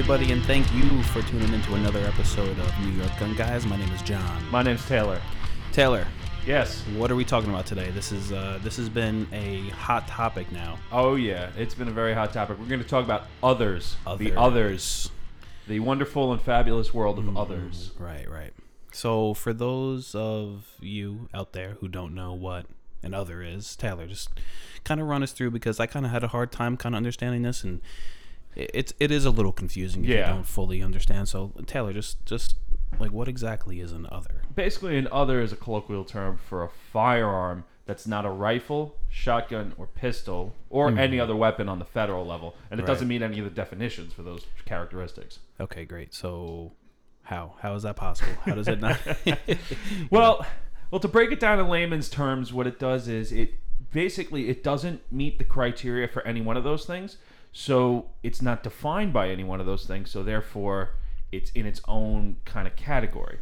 everybody, and thank you for tuning into another episode of New York Gun Guys. My name is John. My name's Taylor. Taylor, Yes. what are we talking about today? This is uh, this has been a hot topic now. Oh yeah, it's been a very hot topic. We're going to talk about others, the Others. the wonderful and fabulous world of others. Right, right. So, for those of you out there who don't know what an other is, Taylor, just kind of run us through because I kind of had a hard time kind of understanding this, and it's it is a little confusing if you don't fully understand. So, Taylor, just just like what exactly is an other? Basically, an other is a colloquial term for a firearm that's not a rifle, shotgun, or pistol, or hmm. any other weapon on the federal level, and it. Right. doesn't meet any of the definitions for those characteristics. Okay, great. So, how how is that possible? How does it not? Well, well, to break it down in layman's terms, what it does is it basically it doesn't meet the criteria for any one of those things. So it's not defined by any one of those things. So therefore, it's in its own kind of category.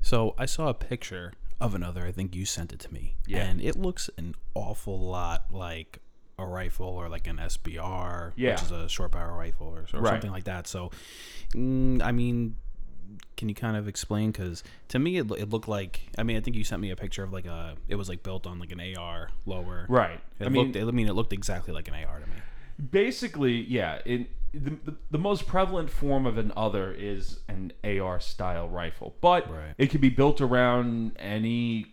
So I saw a picture of another. I think you sent it to me, Yeah. and it looks an awful lot like a rifle or like an SBR, Yeah. which is a short barrel rifle or, or Right. something like that. So, mm, I mean, can you kind of explain? Because to me, it, it looked like. I mean, I think you sent me a picture of like a. It was like built on like an AR lower. Right. It I mean, looked, I mean, it looked exactly like an AR to me. Basically, yeah. In the, the, the most prevalent form of an other is an AR style rifle, but Right. it can be built around any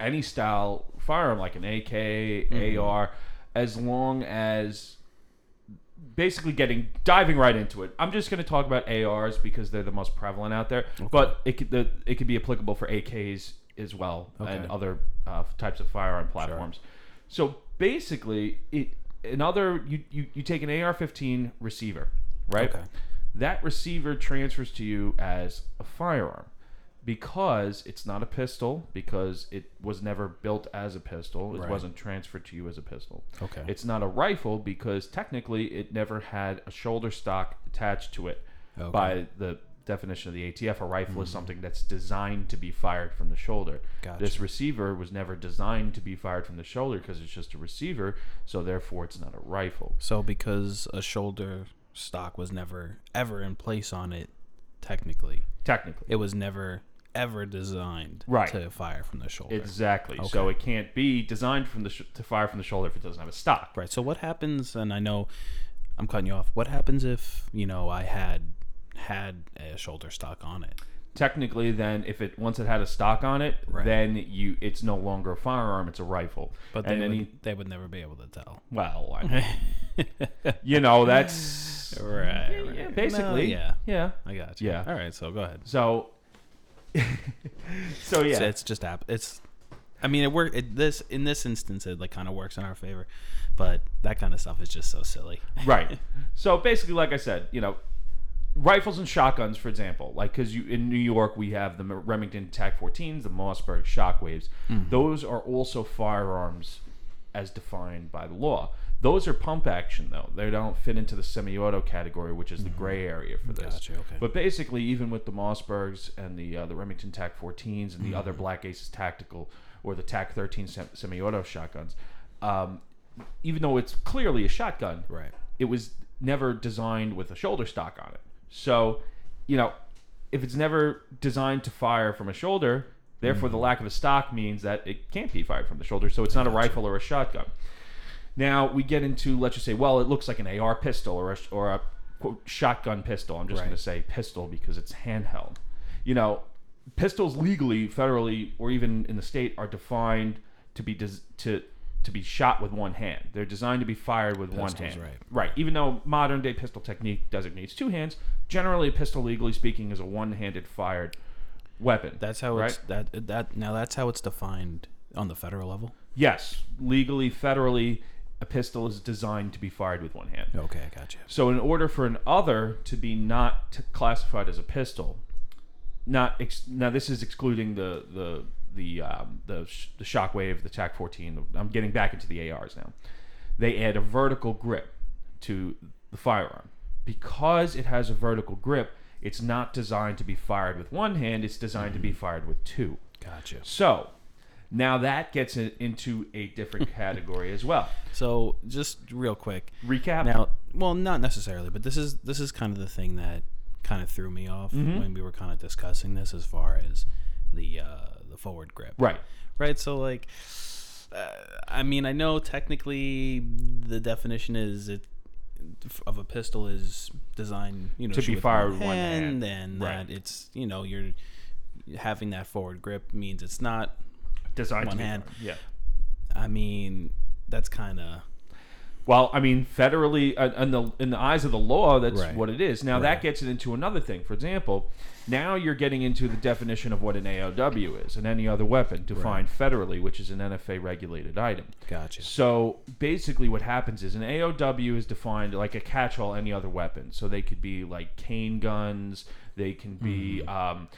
any style firearm like an AK, Mm-hmm. AR, as long as basically getting diving right into it. I'm just going to talk about ARs because they're the most prevalent out there, but it could the, it could be applicable for AKs as well and other uh, types of firearm platforms. So basically, it another you, you you take an AR-15 receiver, right? Okay. That receiver transfers to you as a firearm because it's not a pistol because it was never built as a pistol. It Right. wasn't transferred to you as a pistol. Okay. It's not a rifle because technically it never had a shoulder stock attached to it. Okay. By the definition of the ATF, a rifle is mm-hmm. something that's designed to be fired from the shoulder. Gotcha. This receiver was never designed to be fired from the shoulder because it's just a receiver, so therefore it's not a rifle. So because a shoulder stock was never ever in place on it, technically, Technically. it was never ever designed Right. to fire from the shoulder. Exactly. So Okay. it can't be designed from the sh- to fire from the shoulder if it doesn't have a stock. right. So what happens? And I know I'm cutting you off. What happens if you know I had had a shoulder stock on it? Technically, then if it once it had a stock on it, Right. then you it's no longer a firearm; it's a rifle. But they and would, any they would never be able to tell. well, I mean, you know that's Right. yeah, basically yeah. yeah. I got you. Yeah. All right. So go ahead. So so yeah, So it's just app. It's. I mean, it work. It, this in this instance, it like kind of works in our favor, but that kind of stuff is just so silly. right. So basically, like I said, you know, rifles and shotguns, for example, like because you in New York we have the Remington TAC-14s, the Mossberg Shockwaves. Those are also firearms as defined by the law. Those are pump action though; they don't fit into the semi-auto category, which is the gray area for this. Gotcha, okay. But basically, even with the Mossbergs and the uh, the Remington TAC-14s and the other Mm-hmm. Black Aces Tactical or the TAC-13 sem- semi-auto shotguns, um, even though it's clearly a shotgun, Right. it was never designed with a shoulder stock on it. So, you know, if it's never designed to fire from a shoulder, therefore the mm-hmm. lack of a stock means that it can't be fired from the shoulder. So it's not a rifle or a shotgun. Now we get into let's just say, well, it looks like an AR pistol or a, or a quote shotgun pistol. I'm just Right. going to say pistol because it's handheld. You know, pistols legally, federally, or even in the state are defined to be des- to to be shot with one hand. They're designed to be fired with one hand. right. Right. Even though modern day pistol technique designates two hands, generally a pistol, legally speaking, is a one-handed fired weapon. That's how right? it's that that now that's how it's defined on the federal level. yes, legally, federally, a pistol is designed to be fired with one hand. Okay, I got you. So, in order for an other to be not t- classified as a pistol, not ex- now this is excluding the the the um, the sh- the shockwave, the TAC 14. I'm getting back into the ARs now. They add a vertical grip to the firearm because it has a vertical grip. It's not designed to be fired with one hand. It's designed to be fired with two. Gotcha. So now that gets it into a different category as well. So just real quick. Recap. Now, well, not necessarily, but this is this is kind of the thing that kind of threw me off Mm-hmm. when we were kind of discussing this as far as the uh, the forward grip. Right. Right. So like, uh, I mean, I know technically the definition is it of a pistol is designed, you know, To be fired with one hand. and Right. that it's you know you're having that forward grip means it's not. Designed One hand. fired. Yeah. I mean, that's kind of Well, I mean, federally, uh, in the in the eyes of the law, that's Right. what it is. Now that gets it into another thing. For example, now you're getting into the definition of what an AOW is, and any other weapon defined federally, which is an NFA regulated item. gotcha. So basically, what happens is an AOW is defined like a catch-all any other weapon. So they could be like cane guns. They can be um,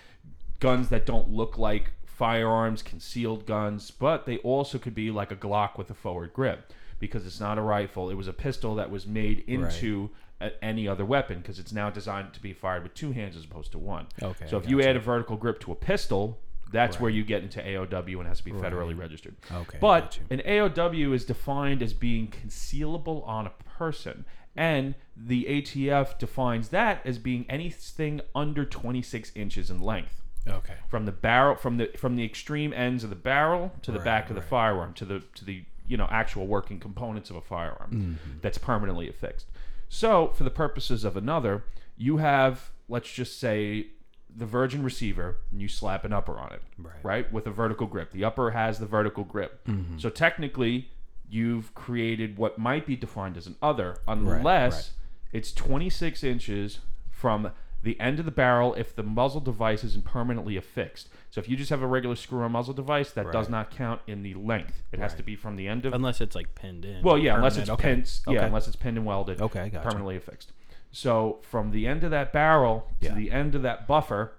guns that don't look like firearms, concealed guns, but they also could be like a Glock with a forward grip because it's not a rifle. It was a pistol that was made into a, any other weapon because it's now designed to be fired with two hands as opposed to one. Okay, So if you add a vertical grip to a pistol, that's where you get into AOW and has to be federally registered. Okay, But an AOW is defined as being concealable on a person. And the ATF defines that as being anything under 26 inches in length. Okay. From the barrel from the from the extreme ends of the barrel to the Right, back of the firearm to the to the you know actual working components of a firearm Mm-hmm. that's permanently affixed. So, for the purposes of another, you have let's just say the virgin receiver and you slap an upper on it Right. with a vertical grip. The upper has the vertical grip. Mm-hmm. So technically, you've created what might be defined as an other, unless right. it's 26 inches from the end of the barrel if the muzzle device isn't permanently affixed. So if you just have a regular screw-on muzzle device, that does not count in the length. It has to be from the end of. Unless it's like pinned in. Well, yeah, unless it's permanent. okay. pinned. Yeah, Okay. unless it's pinned and welded. Okay, gotcha. Permanently affixed. So from the end of that barrel to Yeah. the end of that buffer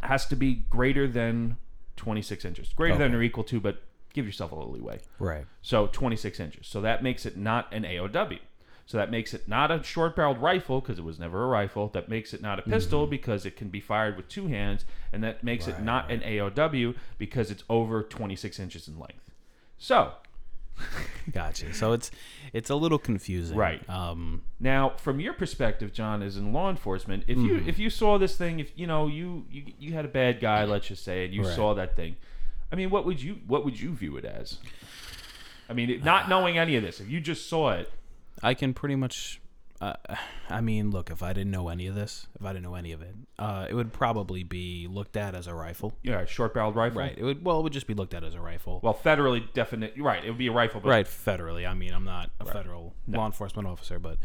has to be greater than 26 inches. Greater than or equal to, but give yourself a little leeway. Right. So 26 inches. So that makes it not an AOW. So that makes it not a short barreled rifle because it was never a rifle. That makes it not a pistol because it can be fired with two hands. And that makes it Mm-hmm. Not an AOW because it's over 26 inches in length. So Gotcha. So it's it's a little confusing. Right. Um. now, from your perspective, John, as in law enforcement, if you Mm-hmm. if you saw this thing, if you know you you, you had a bad guy, let's just say, and you Right. saw that thing, I mean, what would you what would you view it as? I mean, not knowing any of this, if you just saw it, I can pretty much. Uh, I mean, look, if I didn't know any of this, if I didn't know any of it, uh, it would probably be looked at as a rifle. know, short barreled rifle, Right. It would. Well, it would just be looked at as a rifle. Well, federally definite. Right, it would be a rifle, but right. Federally. I mean, I'm not a federal law enforcement officer, but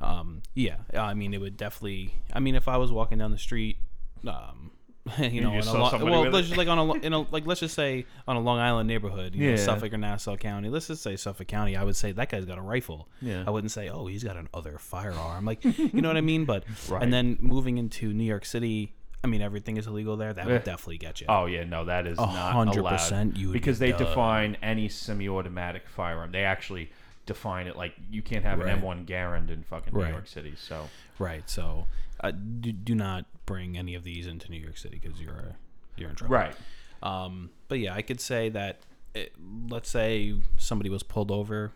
um, yeah. I mean, it would definitely. I mean, if I was walking down the street, um, you know, just in a lo- well, let's just like on a in a like let's just say on a Long Island neighborhood, you know, Yeah. Suffolk or Nassau County. Let's just say Suffolk County. I would say that guy's got a rifle. Yeah. I wouldn't say, oh, he's got another firearm. Like, you know what I mean? But Right. and then moving into New York City, I mean, everything is illegal there. That Eh. would definitely get you. Oh yeah, no, that is not hundred allowed you because be they done. define any semi-automatic firearm. They actually define it like you can't have Right. an M1 Garand in fucking New Right. York City. So Right. So, uh, do, do not bring any of these into New York City because you're you're in trouble. right, Um, but yeah, I could say that. It, let's say somebody was pulled over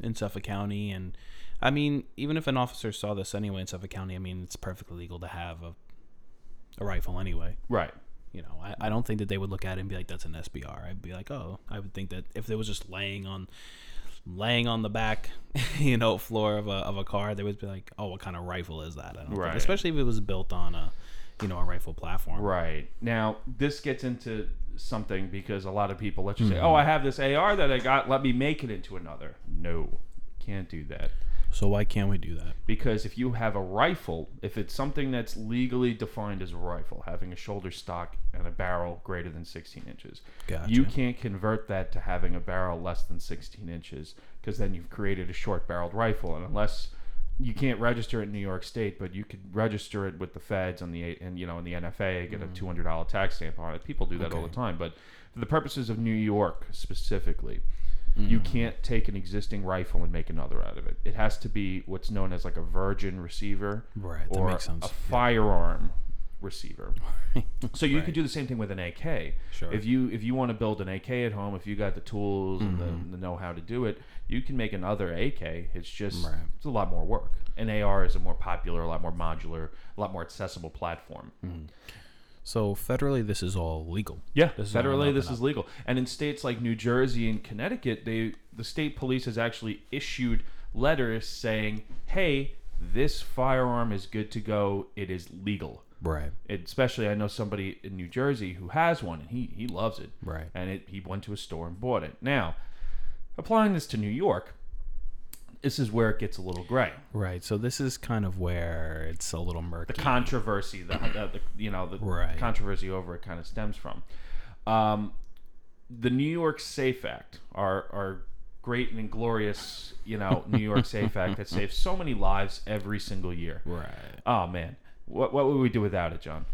in Suffolk County, and I mean, even if an officer saw this anyway in Suffolk County, I mean, it's perfectly legal to have a a rifle anyway. right, You know, I, I don't think that they would look at it and be like, "That's an SBR." I'd be like, "Oh, I would think that if it was just laying on, laying on the back, you know, floor of a of a car, they would be like, "Oh, what kind of rifle is that?" I don't think- Right. especially if it was built on a, you know, a rifle platform. right. Now this gets into something because a lot of people let's just Mm-hmm. say, oh, I have this AR that I got. Let me make it into another. No, can't do that. So why can't we do that? because if you have a rifle, if it's something that's legally defined as a rifle, having a shoulder stock and a barrel greater than 16 inches, Gotcha. you can't convert that to having a barrel less than 16 inches because then you've created a short barreled rifle. And unless you can't register it in New York State, but you could register it with the feds on the and you know in the NFA, get a mm-hmm. $200 tax stamp on it. People do that all the time, but for the purposes of New York specifically, you Mm-hmm. can't take an existing rifle and make another out of it. It has to be what's known as like a virgin receiver Right, that or makes sense. a firearm receiver. So you Right. could do the same thing with an AK. Sure. If you if you want to build an AK at home, if you got the tools and Mm-hmm. the, the know how to do it, you can make another AK. It's just Right. it's a lot more work. An AR is a more popular, a lot more modular, a lot more accessible platform. So federally, this is all legal. Yeah, This is federally up this is legal, and in states like New Jersey and Connecticut, they the state police has actually issued letters saying, "Hey, this firearm is good to go. It is legal." Right. It, especially, I know somebody in New Jersey who has one, and he he loves it. Right. And it, he went to a store and bought it. Now, applying this to New York, this is where it gets a little gray. Right. So this is kind of where it's a little murky. the controversy, the, the, the you know the Right. controversy over it kind of stems from. Um, the New York Safe Act, our our great and glorious, you know, New York Safe Act that saves so many lives every single year. right. Oh man, what what would we do without it, John?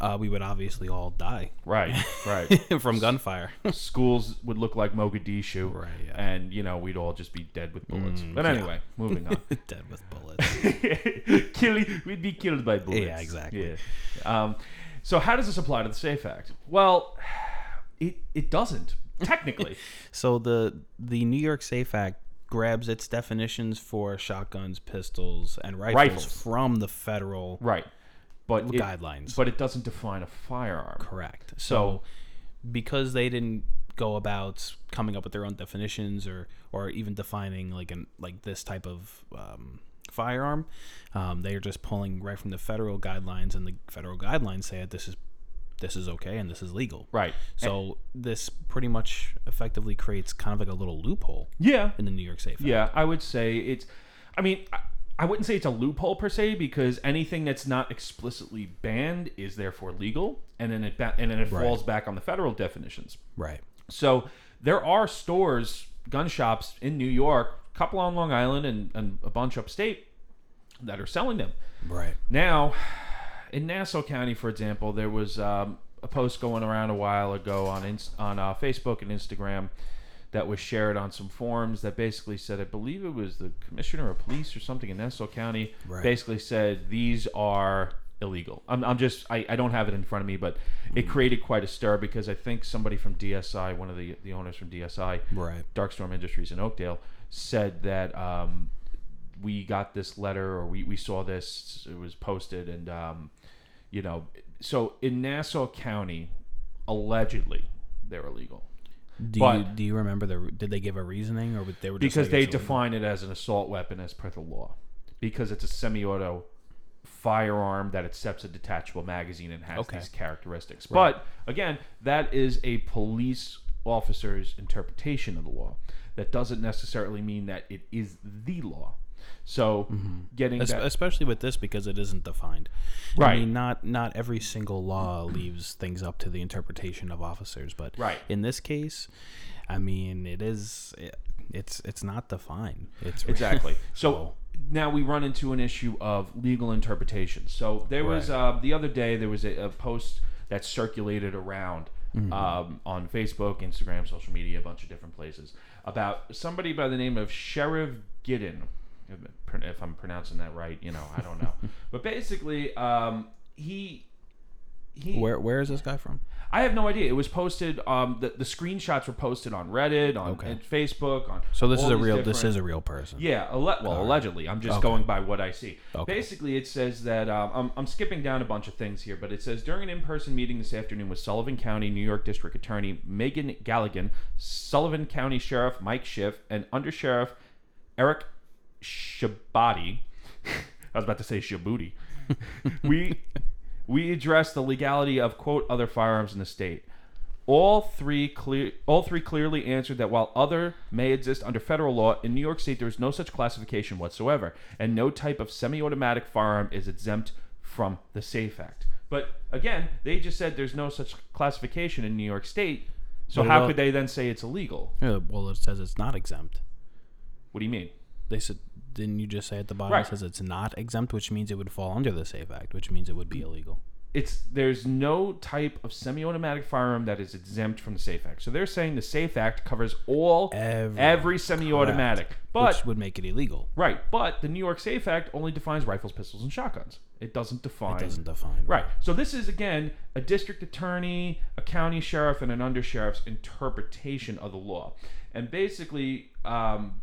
Uh, we would obviously all die Right, right. from gunfire. Schools would look like Mogadishu, Right, yeah. and you know we'd all just be dead with bullets. Mm, but yeah. anyway, moving on. Dead with bullets. Kill, we'd be killed by bullets. Yeah, exactly. Yeah. Um, so how does this apply to the Safe Act? Well, it it doesn't technically. So the the New York Safe Act grabs its definitions for shotguns, pistols, and rifles, Rifles. from the federal right, but it, guidelines. but it doesn't define a firearm. Correct. So- because they didn't go about coming up with their own definitions or or even defining like an like this type of um, firearm, um, they are just pulling right from the federal guidelines, and the federal guidelines say that this is this is okay and this is legal. Right. So this pretty much effectively creates kind of like a little loophole Yeah. in the New York Safe Yeah, I would say it's. I mean, I, I wouldn't say it's a loophole per se because anything that's not explicitly banned is therefore legal, and then it ba- and then it Right. falls back on the federal definitions. Right. So there are stores, gun shops in New York, a couple on Long Island, and, and a bunch upstate that are selling them. Right. Now, in Nassau County, for example, there was um, a post going around a while ago on on uh, Facebook and Instagram that was shared on some forums that basically said, I believe it was the commissioner of police or something in Nassau County, Right. basically said these are illegal. I'm, I'm just I, I don't have it in front of me, but it created quite a stir because I think somebody from DSI, one of the the owners from DSI, Right. Darkstorm Industries in Oakdale said that um, we got this letter or we, we saw this it was posted and um, you know so in Nassau County allegedly they're illegal Do you do you remember the did they give a reasoning or they were just because like, they define it as an assault weapon as per the law. Because it's a semi-auto firearm that accepts a detachable magazine and has Okay. these characteristics. Right. but again that is a police officer's interpretation of the law. That doesn't necessarily mean that it is the law so getting Es- that especially with this because it isn't defined. I Right. mean, not not every single law leaves things up to the interpretation of officers, but Right. in this case, I mean, it is. It, it's it's not defined. It's Exactly. So So- now we run into an issue of legal interpretation. So there was Right. uh, the other day there was a, a post that circulated around Mm-hmm. um, on Facebook, Instagram, social media, a bunch of different places about somebody by the name of Sheriff Giddon. If- I'm pronouncing that right, you know, I don't know. but basically, um, he he Where where is this guy from? I have no idea. It was posted. Um, the, the screenshots were posted on Reddit, on, Okay. Facebook, on. So this is a real. This is a real person. yeah, alle- well, Alright. allegedly. I'm just Okay. going by what I see. Okay. Basically, it says that um, I'm, I'm skipping down a bunch of things here, but it says during an in-person meeting this afternoon with Sullivan County, New York District Attorney Meagan Galligan, Sullivan County Sheriff Mike Schiff, and Under Sheriff Eric Shabati. I was about to say Shabuti. we we addressed the legality of quote other firearms in the state. All three clear all three clearly answered that while other may exist under federal law, in New York State there is no such classification whatsoever, and no type of semi-automatic firearm is exempt from the SAFE Act. But again, they just said there's no such classification in New York State. So But it how could they then say it's illegal? Yeah, well, it says it's not exempt. What do you mean? They said, didn't you just say at the bottom Right. it says it's not exempt, which means it would fall under the Safe Act, which means it would be illegal. it's there's no type of semi-automatic firearm that is exempt from the Safe Act. So they're saying the Safe Act covers all Every, every semi-automatic. But which would make it illegal. right, but the New York Safe Act only defines rifles, pistols, and shotguns. It doesn't define. It doesn't define. Right. So this is again a district attorney, a county sheriff, and an undersheriff's interpretation of the law. And basically, um,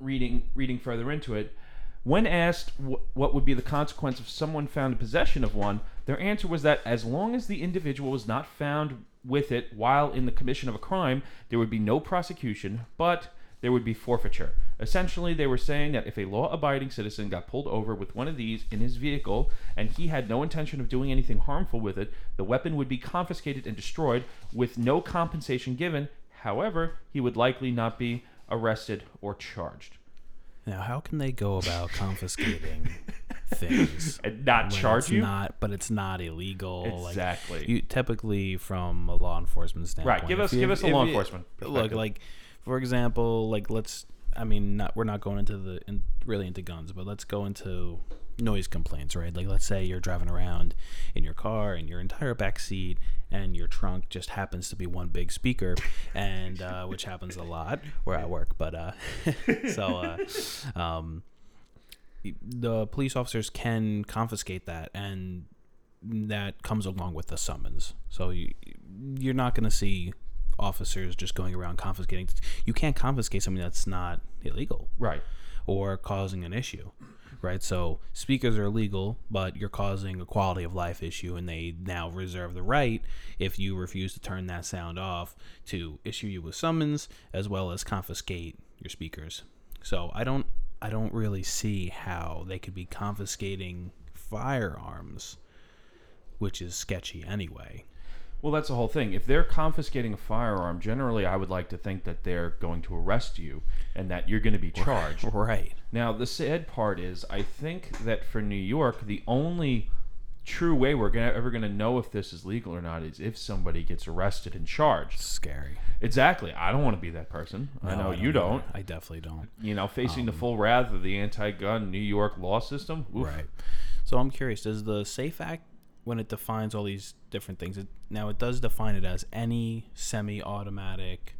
reading reading further into it, when asked wh- what would be the consequence if someone found in possession of one, their answer was that as long as the individual was not found with it while in the commission of a crime, there would be no prosecution, but there would be forfeiture. Essentially, they were saying that if a law abiding citizen got pulled over with one of these in his vehicle and he had no intention of doing anything harmful with it, the weapon would be confiscated and destroyed with no compensation given. However, he would likely not be arrested or charged. Now, how can they go about confiscating things And not charge you? Not, but it's not illegal. like, Exactly. you typically from a law enforcement standpoint. Right, give us- you- give us a law enforcement Look, like for example, like let's. I mean, not we're not going into the in, really into guns, but let's go into noise complaints, right? Like let's say you're driving around in your car and your entire back seat and your trunk just happens to be one big speaker, and uh, which happens a lot where I work. But uh, so uh, um, the police officers can confiscate that and that comes along with the summons so you, you're not going to see officers just going around confiscating you can't confiscate something that's not illegal. Right. or causing an issue right? So speakers are illegal but you're causing a quality of life issue and they now reserve the right if you refuse to turn that sound off to issue you with summons as well as confiscate your speakers. So i don't i don't really see how they could be confiscating firearms which is sketchy anyway Well, that's the whole thing. If they're confiscating a firearm, generally I would like to think that they're going to arrest you and that you're going to be charged. right Now, the sad part is, I think that for New York, the only true way we're gonna, ever going to know if this is legal or not is if somebody gets arrested and charged. scary Exactly. I don't want to be that person. I No, know you don't. i definitely don't You know, facing the um, full wrath of the anti-gun New York law system. oof. Right. So I'm curious, does the SAFE Act, when it defines all these different things, it, now it does define it as any semi-automatic.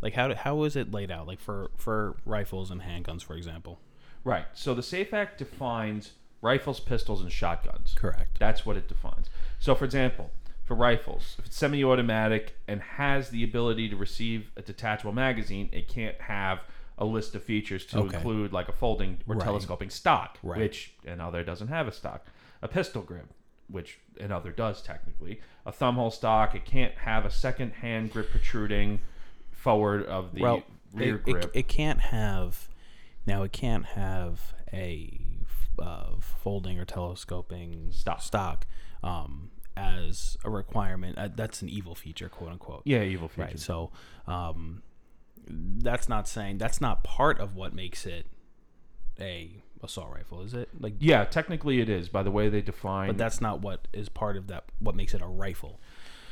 Like how how is it laid out? Like for for rifles and handguns, for example. Right. So the SAFE Act defines rifles, pistols, and shotguns. Correct. That's what it defines. So, for example, for rifles, if it's semi-automatic and has the ability to receive a detachable magazine, it can't have a list of features to Okay. include like a folding or Right. telescoping stock, Right. which another doesn't have a stock. A pistol grip, which another does technically. A thumbhole stock, it can't have a second hand grip protruding forward of the well, rear it, grip. It, it can't have. Now it can't have a uh, folding or telescoping Stock. stock um, as a requirement. Uh, that's an evil feature, quote unquote. yeah, evil feature. Right. So um, that's not saying that's not part of what makes it a assault rifle, is it? Like, Yeah, technically it is by the way they define. but that's not what is part of that. What makes it a rifle?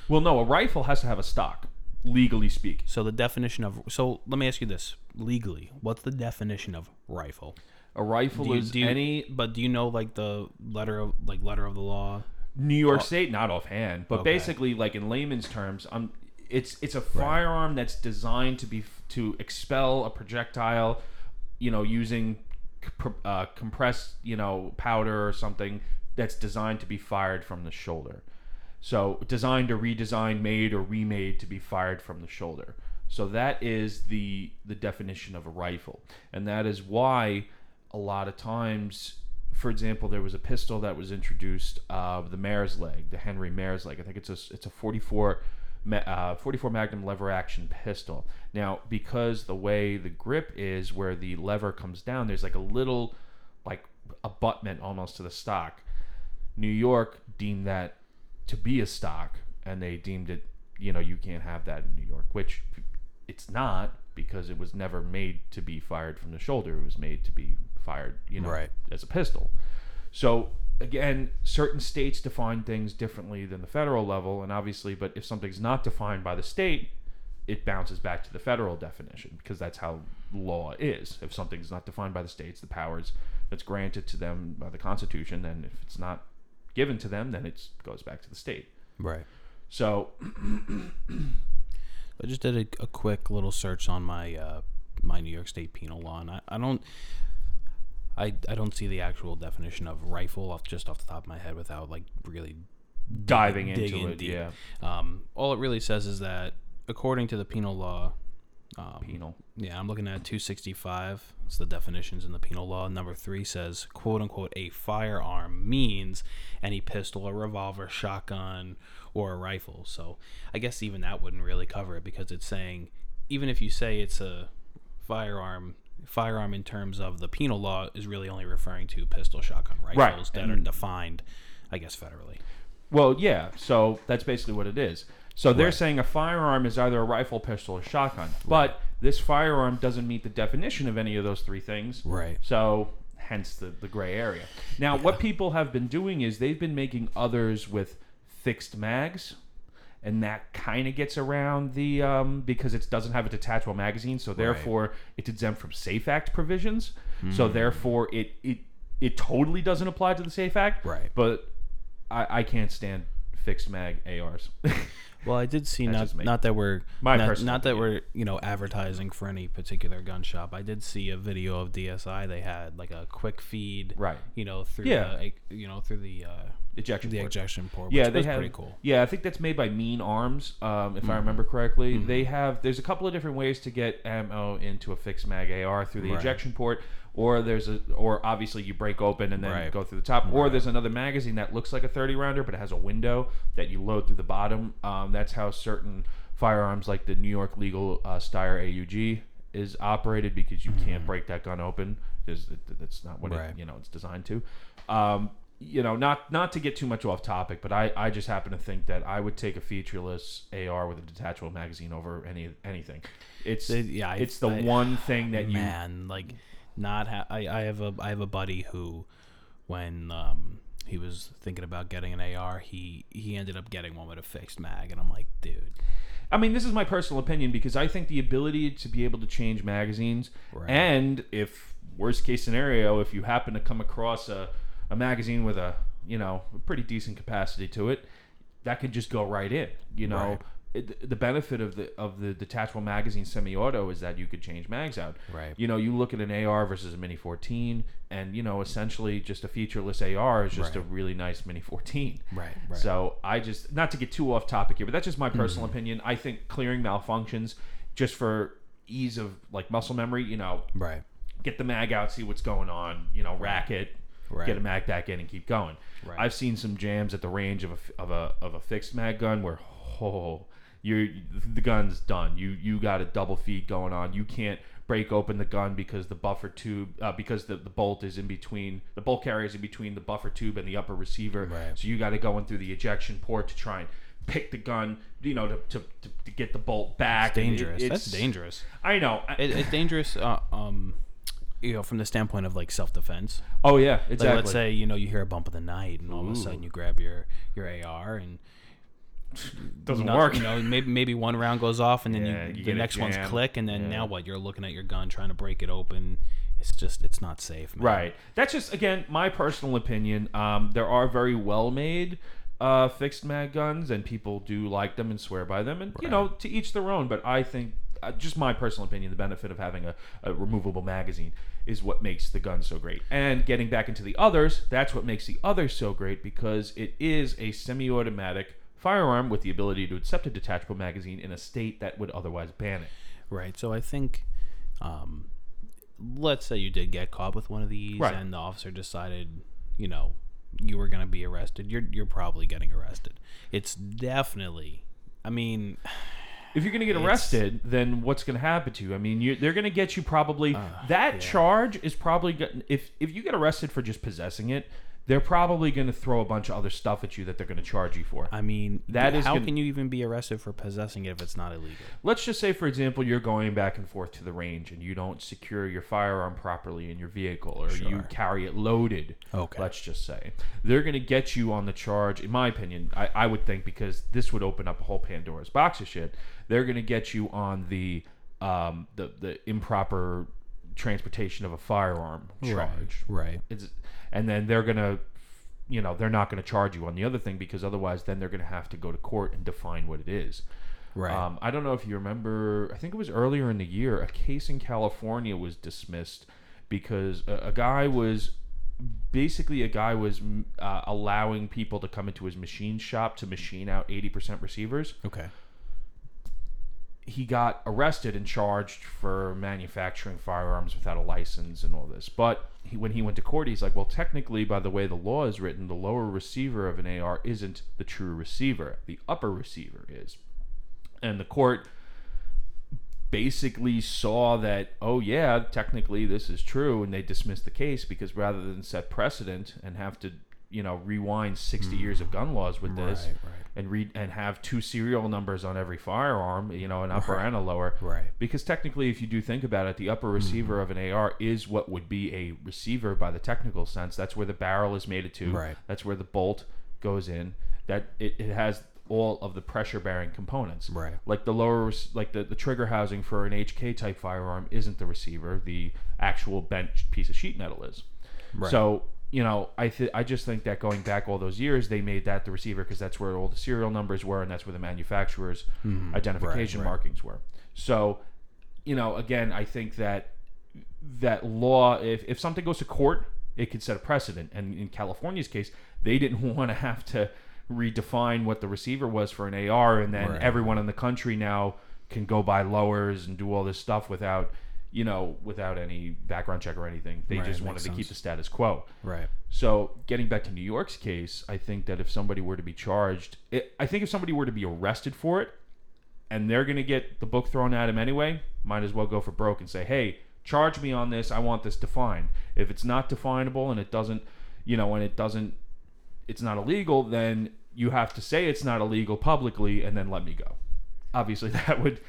well, no, a rifle has to have a stock, legally speaking. So the definition of so let me ask you this legally, what's the definition of rifle? A rifle Do you, is do you- any but do you know like the letter of like letter of the law? New York State, not offhand, but Okay. basically, like in layman's terms, um, it's it's a firearm that's designed to be to expel a projectile, you know, using uh, compressed, you know, powder or something that's designed to be fired from the shoulder. So designed or redesigned, made or remade to be fired from the shoulder. So that is the the definition of a rifle, and that is why a lot of times, for example, there was a pistol that was introduced, uh, the Mare's Leg, the Henry Mare's Leg. I think it's a it's a 44 ma- uh, 44 Magnum lever action pistol. Now, because the way the grip is, where the lever comes down, there's like a little like abutment almost to the stock. New York deemed that to be a stock, and they deemed it, you know, you can't have that in New York, which it's not because it was never made to be fired from the shoulder. It was made to be fired, you know, Right. as a pistol. So again, certain states define things differently than the federal level, and obviously, but if something's not defined by the state, it bounces back to the federal definition because that's how law is. If something's not defined by the states, the powers that's granted to them by the Constitution, then if it's not given to them, then it goes back to the state. Right. So I just did a, a quick little search on my uh, my New York State penal law, and I, I don't. I, I don't see the actual definition of rifle off just off the top of my head without like really Diving into it, deep. yeah. Um, all it really says is that according to the penal law, um, Penal. Yeah, I'm looking at 265. It's the definitions in the penal law. Number three says, quote unquote, a firearm means any pistol, a revolver, shotgun, or a rifle. So I guess even that wouldn't really cover it because it's saying, even if you say it's a firearm, firearm in terms of the penal law is really only referring to pistol, shotgun, rifles Right, that are and- defined, I guess, federally. Well, yeah. So that's basically what it is. So they're Right. saying a firearm is either a rifle, pistol, or shotgun. But this firearm doesn't meet the definition of any of those three things. Right. So hence the, the gray area. Now, what people have been doing is they've been making others with fixed mags. And that kind of gets around the um, because it doesn't have a detachable magazine, so therefore it's exempt from Safe Act provisions. Hmm. So therefore it, it it totally doesn't apply to the Safe Act. Right. But I, I can't stand fixed mag ARs. Well, I did see not just not that we're My not, personal not that we're you know advertising for any particular gun shop. I did see a video of DSI. They had like a quick feed, Right. You know through Yeah. the, you know through the uh, Ejection the port. ejection port. Yeah, which they was have. pretty cool. Yeah, I think that's made by Mean Arms, um, Mm-hmm. if I remember correctly. They have. There's a couple of different ways to get ammo into a fixed mag AR through the Right. ejection port, or there's a, or obviously you break open and then Right. go through the top, or there's another magazine that looks like a 30 rounder but it has a window that you load through the bottom. Um, that's how certain firearms like the New York legal uh, Steyr AUG is operated because you can't break that gun open because that's not what Mm-hmm. Right. it, you know it's designed to. Um, you know, not not to get too much off topic, but I, I just happen to think that I would take a featureless AR with a detachable magazine over any anything. It's They- yeah, I- it's the I- one thing that you man like not ha- I, I have a I have a buddy who when um he was thinking about getting an AR he he ended up getting one with a fixed mag and I'm like dude I mean, this is my personal opinion because I think the ability to be able to change magazines, Right. and if worst case scenario, if you happen to come across a, a magazine with a you know a pretty decent capacity to it, that could just go right in. You know, Right. It, the benefit of the of the detachable magazine semi-auto is that you could change mags out. Right. You know, you look at an AR versus a Mini 14, and you know, essentially just a featureless AR is just Right. a really nice Mini 14. Right, right. So I just not to get too off topic here, but that's just my personal mm-hmm. opinion. I think clearing malfunctions just for ease of like muscle memory, you know, right get the mag out, see what's going on, you know, rack it, Right. get a mag back in, and keep going. Right. I've seen some jams at the range of a, of a of a fixed mag gun where oh, you're the gun's done. You you got a double feed going on. You can't break open the gun because the buffer tube uh, because the, the bolt is in between the bolt carrier is in between the buffer tube and the upper receiver. Right. So you got to go in through the ejection port to try and pick the gun, you know, to, to, to, to get the bolt back. And it- dangerous that's dangerous I know. It, it's dangerous uh, um you know from the standpoint of like self-defense oh yeah, like exactly. let's say you know you hear a bump of the night and all of a sudden you grab your your AR and doesn't no- work. you know maybe maybe one round goes off and then Yeah, you, you the next one's click and then Yeah. now what you're looking at your gun trying to break it open it's just it's not safe man. Right. That's just again my personal opinion. Um, there are very well made uh, fixed mag guns, and people do like them and swear by them, and you know to each their own. But I think, uh, just my personal opinion, the benefit of having a, a removable magazine is what makes the gun so great. And getting back into the others, that's what makes the others so great because it is a semi-automatic firearm with the ability to accept a detachable magazine in a state that would otherwise ban it. Right. So I think, um, let's say you did get caught with one of these, Right. and the officer decided, you know, you were going to be arrested. You're you're probably getting arrested. It's definitely. I mean, If you're going to get arrested, then what's going to happen to you? I mean, you they're going to get you probably. that charge is probably if if you get arrested for just possessing it, they're probably going to throw a bunch of other stuff at you that they're going to charge you for. I mean, That is how gonna- can you even be arrested for possessing it if it's not illegal? Let's just say, for example, you're going back and forth to the range and you don't secure your firearm properly in your vehicle, or you carry it loaded. Okay. Let's just say they're going to get you on the charge. In my opinion, I, I would think because this would open up a whole Pandora's box of shit. They're going to get you on the um, the the improper transportation of a firearm charge. Right. It's, and then they're gonna, you know, they're not gonna charge you on the other thing because otherwise, then they're gonna have to go to court and define what it is. Right. Um, I don't know if you remember. I think it was earlier in the year. A case in California was dismissed because a, a guy was basically a guy was uh, allowing people to come into his machine shop to machine out 80% receivers Okay. He got arrested and charged for manufacturing firearms without a license and all this. But he, when he went to court, he's like, well, technically, by the way the law is written, the lower receiver of an AR isn't the true receiver. The upper receiver is. And the court basically saw that, oh, yeah, technically this is true. And they dismissed the case because rather than set precedent and have to, you know, rewind 60 mm-hmm. years of gun laws with this Right, right. and read and have two serial numbers on every firearm, you know, an upper Right. and a lower. Right. Because technically, if you do think about it, the upper mm-hmm. receiver of an AR is what would be a receiver by the technical sense. That's where the barrel is mated to. Right. That's where the bolt goes in. That it, it has all of the pressure bearing components. Right. Like the lower, like the, the trigger housing for an HK type firearm isn't the receiver. The actual bent piece of sheet metal is. Right. So you know, I th- I just think that going back all those years, they made that the receiver because that's where all the serial numbers were, and that's where the manufacturer's identification Mm-hmm. right. markings were. So, you know, again, I think that that law, if if something goes to court, it could set a precedent. And in California's case, they didn't want to have to redefine what the receiver was for an AR, and then Right. everyone in the country now can go buy lowers and do all this stuff without. You know, without any background check or anything, they Right, just wanted to keep the status quo. Right. So, getting back to New York's case, I think that if somebody were to be charged, it, I think if somebody were to be arrested for it, and they're going to get the book thrown at him anyway, might as well go for broke and say, "Hey, charge me on this. I want this defined. If it's not definable and it doesn't, you know, and it doesn't, it's not illegal, then you have to say it's not illegal publicly, and then let me go." Obviously, that would,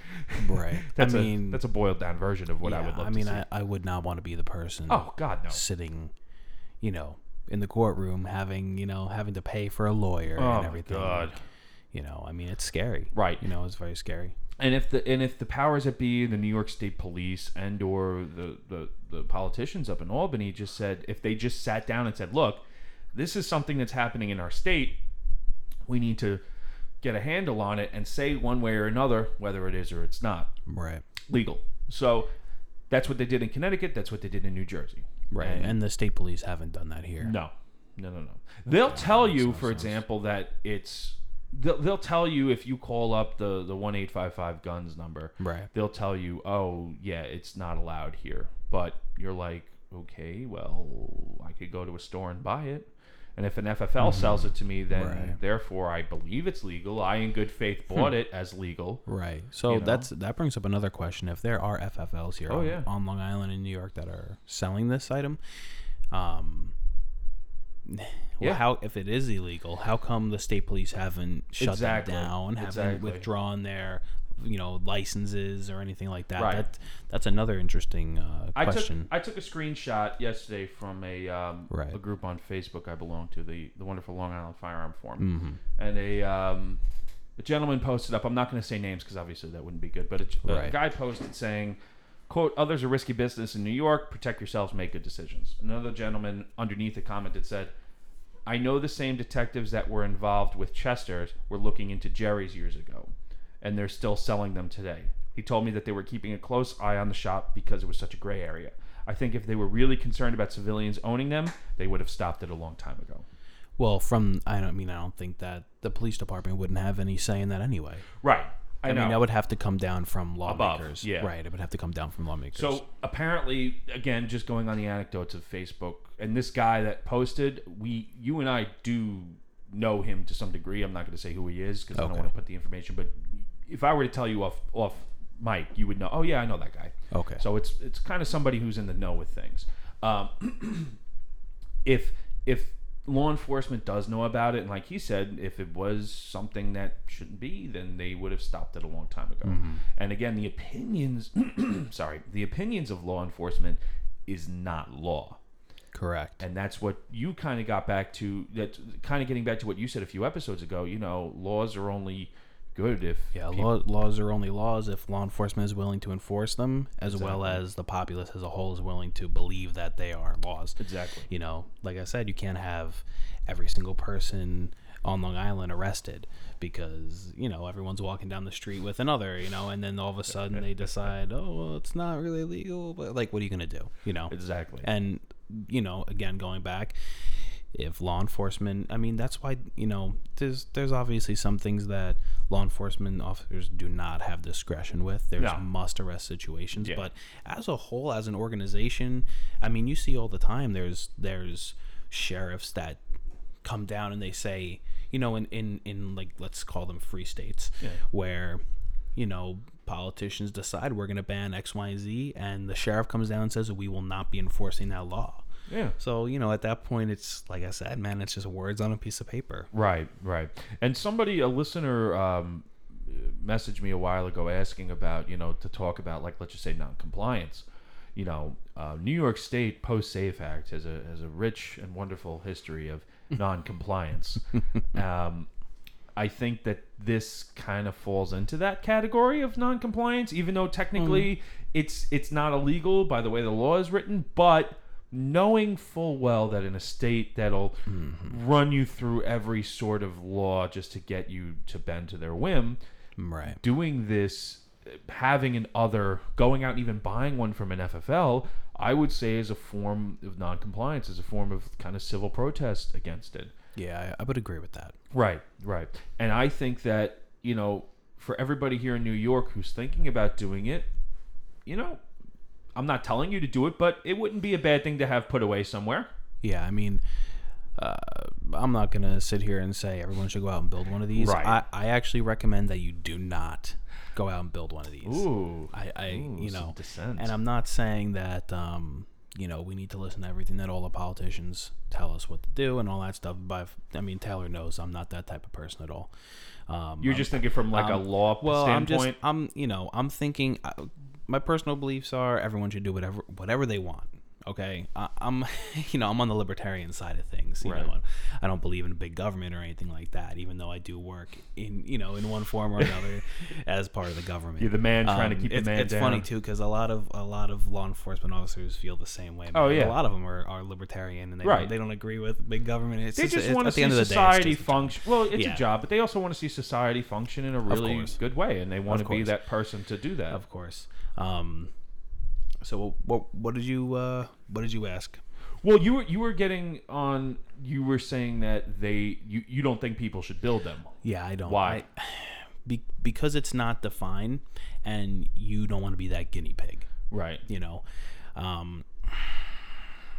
Right. That's I a mean, that's a boiled down version of what I would love I mean. I, I would not want to be the person oh God, no. sitting, you know, in the courtroom having, you know, having to pay for a lawyer Oh, and everything. God. You know, I mean, it's scary. Right. You know, it's very scary. and if the and if the powers that be, the New York State Police and or the, the the politicians up in Albany just said if they just sat down and said, look, this is something that's happening in our state, we need to get a handle on it and say one way or another whether it is or it's not Right. legal. So that's what they did in Connecticut. That's what they did in New Jersey. Right. And- And, the state police haven't done that here. no, no, no, no. They'll tell you, for example, that it's. They'll, they'll tell you if you call up the the one eight five five guns number. Right. They'll tell you, oh yeah, it's not allowed here. But you're like, okay, well, I could go to a store and buy it. And if an FFL sells it to me, then Mm-hmm. Right. therefore I believe it's legal. I, in good faith, bought it as legal. Right. So You know? that's that brings up another question. If there are FFLs here Oh, on, yeah. on Long Island in New York that are selling this item, um, well, Yeah. how if it is illegal, how come the state police haven't shut Exactly. them down, haven't Exactly. withdrawn their you know licenses or anything like that? Right. That that's another interesting uh, I took question. I took a screenshot yesterday from a um, Right. a group on Facebook I belong to, the the wonderful Long Island Firearm Forum, mm-hmm. and a um, a gentleman posted up. I'm not going to say names because obviously that wouldn't be good, but a, a Right. guy posted saying, "quote Others are risky business in New York. Protect yourselves. Make good decisions." Another gentleman underneath the comment that said. I know the same detectives that were involved with Chester's were looking into Jerry's years ago, and they're still selling them today. He told me that they were keeping a close eye on the shop because it was such a gray area. I think if they were really concerned about civilians owning them, they would have stopped it a long time ago. Well, from I don't mean I don't think that the police department wouldn't have any say in that anyway. Right. I, I, mean, that would have to come down from Above, lawmakers. yeah. Right. It would have to come down from lawmakers. So apparently, again, just going on the anecdotes of Facebook, and this guy that posted, we, you and I do know him to some degree. I'm not going to say who he is because I don't want to put the information. But if I were to tell you off off mic, you would know. Oh yeah, I know that guy. okay. So it's it's kind of somebody who's in the know with things. Um, if if law enforcement does know about it, and like he said, if it was something that shouldn't be, then they would have stopped it a long time ago. And again, the opinions, sorry, the opinions of law enforcement is not law. Correct. And that's what you kind of got back to. That kind of getting back to what you said a few episodes ago. You know, laws are only good if Yeah, law, laws are only laws if law enforcement is willing to enforce them, as well as the populace as a whole is willing to believe that they are laws. exactly. You know, like I said, you can't have every single person on Long Island arrested because you know everyone's walking down the street with another, you know, and then all of a sudden they decide, oh, well, it's not really legal, but like, what are you gonna do, you know? Exactly. And you know, again, going back, if law enforcement, I mean, that's why you know, there's there's obviously some things that law enforcement officers do not have discretion with. There's No. must arrest situations, Yeah. but as a whole, as an organization, I mean, you see all the time. There's there's sheriffs that come down and they say, you know, in in in like let's call them free states, Yeah. where you know politicians decide we're going to ban X, Y, and Z, and the sheriff comes down and says we will not be enforcing that law. Yeah. So you know, at that point, it's like I said, man, it's just words on a piece of paper. Right, right. And somebody, a listener, um, messaged me a while ago asking about, you know, to talk about like let's just say non-compliance. You know, uh, New York State Post Safe Act has a has a rich and wonderful history of non-compliance. um, I think that this kind of falls into that category of non-compliance, even though technically it's it's not illegal by the way the law is written, but knowing full well that in a state that'll mm-hmm. run you through every sort of law just to get you to bend to their whim, Right. doing this, having an other, going out and even buying one from an FFL, I would say is a form of non-compliance, is a form of kind of civil protest against it. Yeah, I, I would agree with that. Right, right. And I think that, you know, for everybody here in New York who's thinking about doing it, you know, I'm not telling you to do it, but it wouldn't be a bad thing to have put away somewhere. Yeah, I mean, uh, I'm not gonna sit here and say everyone should go out and build one of these. Right. I, I actually recommend that you do not go out and build one of these. Ooh. I, I Ooh, you know, and I'm not saying that um, you know we need to listen to everything that all the politicians tell us what to do and all that stuff. But I mean, Taylor knows I'm not that type of person at all. Um, You're I'm- just thinking from like a um, law well, I'm just I'm you know I'm thinking uh, my personal beliefs are everyone should do whatever whatever they want. Okay, I, I'm you know I'm on the libertarian side of things. You Right. know, I don't believe in big government or anything like that. Even though I do work in you know in one form or another as part of the government. You're the man trying to Um, keep the it's, man It's funny too because a lot of a lot of law enforcement officers feel the same way. Oh, yeah. a lot of them are, are libertarian and they Right. don't, they don't agree with big government. It's they just, just want to at the see end of the day, it's society job. function. Well, it's Yeah. a job, but they also want to see society function in a really good way, and they want to be that person to do that. Of course. Um, so what what did you uh, what did you ask? Well, you were you were getting on. You were saying that they you, you don't think people should build them. Yeah, I don't. Why? I, be, because it's not defined, and you don't want to be that guinea pig. Right. You know. Um,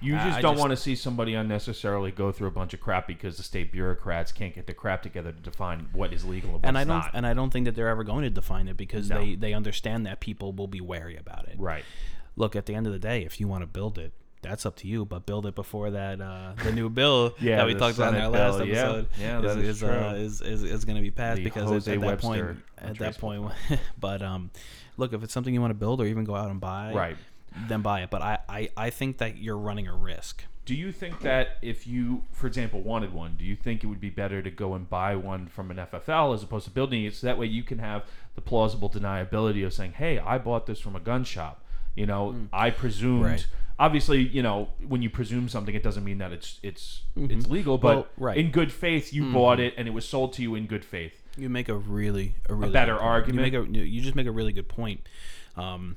You just I don't just- want to see somebody unnecessarily go through a bunch of crap because the state bureaucrats can't get the crap together to define what is legal and what's and I don't not. and I don't think that they're ever going to define it because No. they they understand that people will be wary about it. right. Look, at the end of the day, if you want to build it, that's up to you. But build it before that uh, the new bill Yeah, that we talked about in our last bill, episode Yeah, is that is is, true. uh, is, is is going to be passed The because Jose at that Webster point at that point but um look if it's something you want to build or even go out and buy Right. then buy it but I, I I think that you're running a risk Do you think that if you, for example, wanted one, do you think it would be better to go and buy one from an FFL as opposed to building it? So that way you can have the plausible deniability of saying, "Hey, I bought this from a gun shop." You know, I presumed. Right. Obviously, you know, when you presume something, it doesn't mean that it's it's it's legal. But Well, right. in good faith, you bought it and it was sold to you in good faith. you make a really a really better good argument. You make a you just make a really good point. Um,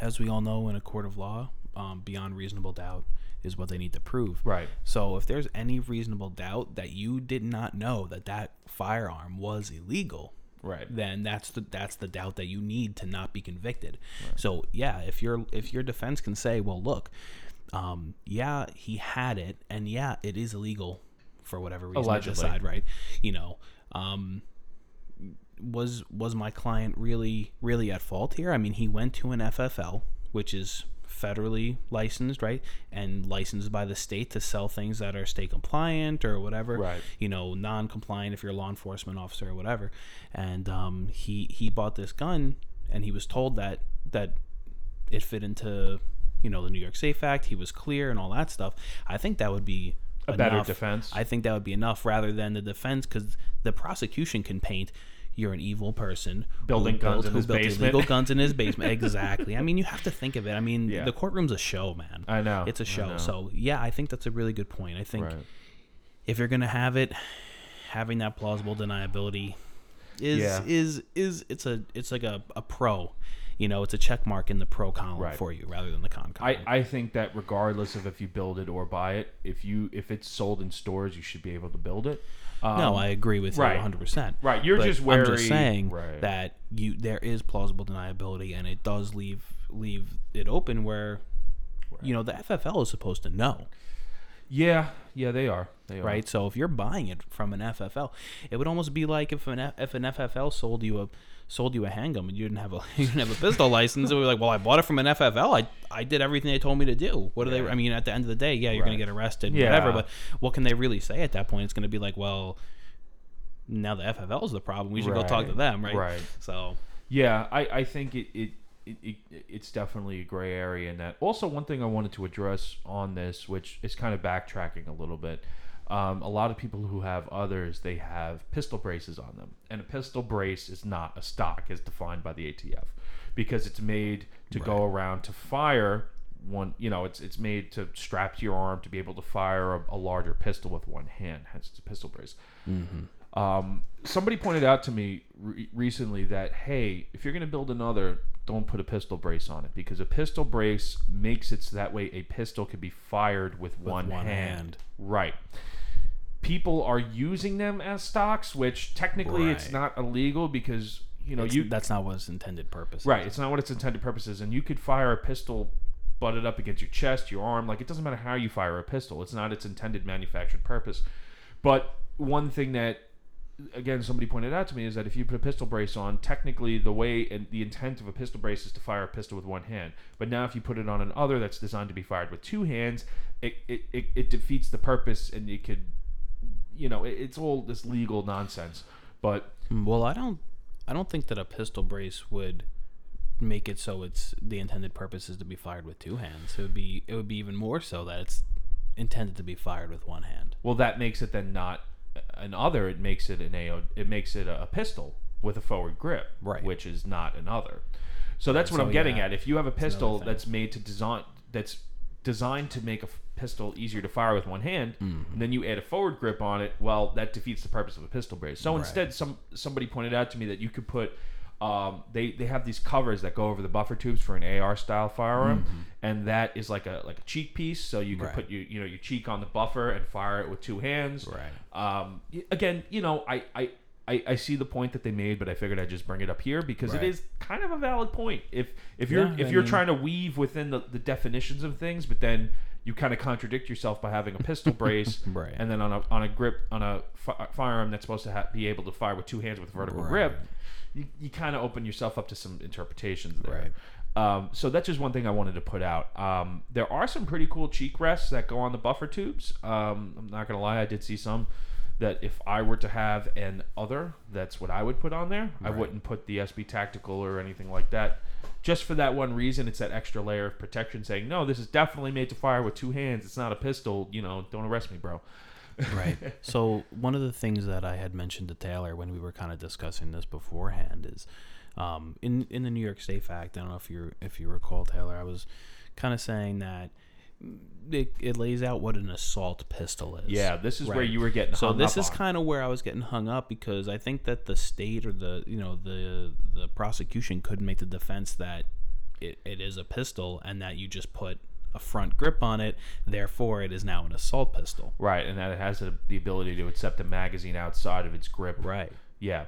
as we all know, in a court of law, um, beyond reasonable doubt is what they need to prove. Right. So if there's any reasonable doubt that you did not know that that firearm was illegal, Right. then that's the that's the doubt that you need to not be convicted. So yeah, if your if your defense can say, well, look, um, yeah, he had it, and yeah, it is illegal for whatever reason Allegedly. decide, right? You know, um, was was my client really really at fault here? I mean, he went to an FFL, which is federally licensed, right, and licensed by the state to sell things that are state compliant or whatever, Right. You know, non-compliant if you're a law enforcement officer or whatever. And um, he he bought this gun, and he was told that that it fit into you know the New York Safe Act. He was clear and all that stuff. I think that would be A better defense. I think that would be enough rather than the defense because the prosecution can paint you're an evil person Building guns built- in his built basement." illegal guns in his basement. exactly. I mean, you have to think of it. I mean, Yeah. the courtroom's a show, man. I know. It's a show. So yeah, I think that's a really good point. I think Right. if you're gonna have it, having that plausible deniability is Yeah. is is it's a it's like a, a pro. You know, it's a check mark in the pro column Right. for you rather than the con column. I, I think that regardless of if you build it or buy it, if you if it's sold in stores, you should be able to build it. Um, no, I agree with right. you 100. percent Right, you're But just I'm just saying right. that you there is plausible deniability, and it does leave leave it open where, you know, the FFL is supposed to know, Yeah, yeah, they are. They are. right? So if you're buying it from an FFL, it would almost be like if an F- if an FFL sold you a sold you a handgun and you didn't have a you didn't have a pistol license. It would be like, well, I bought it from an FFL. I I did everything they told me to do. What do they? I mean, at the end of the day, yeah, you're gonna get arrested, Yeah. whatever. But what can they really say at that point? It's gonna be like, well. Now the FFL is the problem. We should go talk to them, right? Right. So Yeah, I, I think it, it, it, it it's definitely a gray area in that. Also, one thing I wanted to address on this, which is kind of backtracking a little bit. Um, a lot of people who have others, they have pistol braces on them, and a pistol brace is not a stock as defined by the ATF, because it's made to go around to fire one. You know, it's it's made to strap to your arm to be able to fire a, a larger pistol with one hand. Hence, it's a pistol brace. Um, somebody pointed out to me re- recently that hey, if you're going to build another, don't put a pistol brace on it because a pistol brace makes it so that way a pistol can be fired with, one, one hand. hand. Right. People are using them as stocks, which technically it's not illegal because you know it's- you that's not what its intended purpose. is. Right. It's not what its intended purpose is. And you could fire a pistol butted up against your chest, your arm. Like, it doesn't matter how you fire a pistol. It's not its intended manufactured purpose. But one thing that, again, somebody pointed out to me is that if you put a pistol brace on, technically the way and the intent of a pistol brace is to fire a pistol with one hand. But now if you put it on an other that's designed to be fired with two hands, it, it, it, it defeats the purpose and it could, you know, it, it's all this legal nonsense. But Mm, Well, I don't. I don't think that a pistol brace would make it so it's the intended purpose is to be fired with two hands. It would be. It would be even more so that it's intended to be fired with one hand. Well, that makes it then not an other. It makes it an AO. It makes it a, a pistol with a forward grip, Right. Which is not an other. So that's what So, I'm getting yeah, at. If you have a pistol that's made to design, that's designed to make a f- pistol easier to fire with one hand, Mm-hmm. and then you add a forward grip on it, well, that defeats the purpose of a pistol brace. So Right. instead, some somebody pointed out to me that you could put. Um, they, they have these covers that go over the buffer tubes for an AR style firearm, and that is like a like a cheek piece. So you can Mm-hmm. Right. put you you know your cheek on the buffer and fire it with two hands. Right. Um, again, you know, I, I, I, I see the point that they made, but I figured I'd just bring it up here because Right. it is kind of a valid point. If if you're Yeah, if I you're mean- trying to weave within the, the definitions of things, but then you kind of contradict yourself by having a pistol brace, Right. and then on a on a grip on a fi- firearm that's supposed to ha- be able to fire with two hands with vertical Right. grip, you, you kind of open yourself up to some interpretations there. Right. Um, so that's just one thing I wanted to put out. Um, there are some pretty cool cheek rests that go on the buffer tubes. Um, I'm not gonna lie, I did see some that if I were to have an other, that's what I would put on there. I wouldn't put the SB Tactical or anything like that. Just for that one reason, it's that extra layer of protection saying, no, this is definitely made to fire with two hands. It's not a pistol. You know, don't arrest me, bro. Right. so one of the things that I had mentioned to Taylor when we were kind of discussing this beforehand is, um, in in the New York State Act. I don't know if you if you recall, Taylor. I was kind of saying that it, it lays out what an assault pistol is. Yeah, this is where you were getting So this is kind of where I was getting hung up because I think that the state or the you know the the prosecution could make the defense that it, it is a pistol and that you just put a front grip on it, therefore it is now an assault pistol. right, and that it has the, the ability to accept a magazine outside of its grip. Right. Yeah.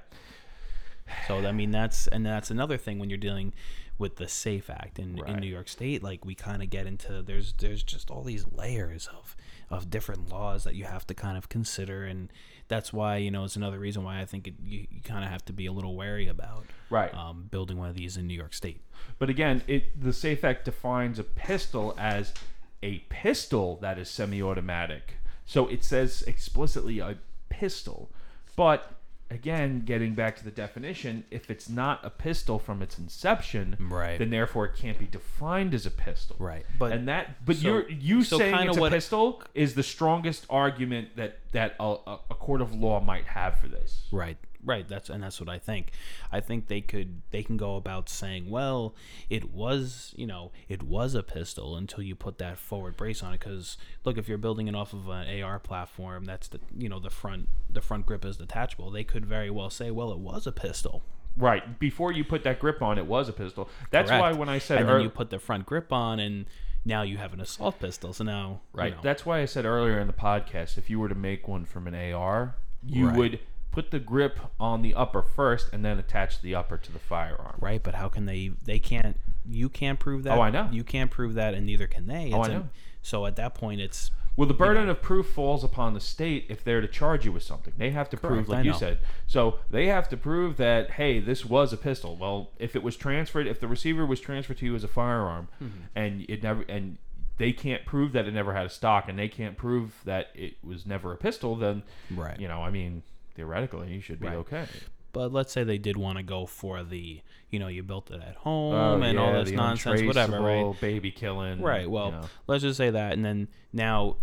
So I mean that's and that's another thing when you're dealing with the Safe Act in, Right. in New York State. Like we kind of get into there's there's just all these layers of of different laws that you have to kind of consider, and that's why you know it's another reason why I think it, you, you kind of have to be a little wary about Right. um, building one of these in New York State. But again, it the Safe Act defines a pistol as a pistol that is semi-automatic. So it says explicitly a pistol. But again, getting back to the definition, if it's not a pistol from its inception, Right. then therefore it can't be defined as a pistol. Right. But and that, but so- you're you so saying it's a what- pistol is the strongest argument that that a, a, a court of law might have for this. Right. right. That's and that's what I think. I think they could they can go about saying, well, it was you know it was a pistol until you put that forward brace on it. Because look, if you're building it off of an AR platform, that's the you know the front the front grip is detachable. They could very well say, well, it was a pistol. Right. Before you put that grip on, it was a pistol. That's Correct. why when I said and then you put the front grip on and now you have an assault pistol. So now you Right. know. That's why I said earlier in the podcast, if you were to make one from an AR, you Right. would put the grip on the upper first and then attach the upper to the firearm. right but how can they they can't you can't prove that Oh, I know. you can't prove that and neither can they Oh, I an- know. so at that point it's Well, the burden of proof falls upon the state if they're to charge you with something. They have to prove, Correct, like I you know. said. So they have to prove that, hey, this was a pistol. Well, if it was transferred, if the receiver was transferred to you as a firearm, Mm-hmm. and it never, and they can't prove that it never had a stock, and they can't prove that it was never a pistol, then, Right. you know, I mean, theoretically, you should be Right. okay. but let's say they did want to go for the you know you built it at home Oh, and all this nonsense whatever right Baby killing. right well let's just say that and then now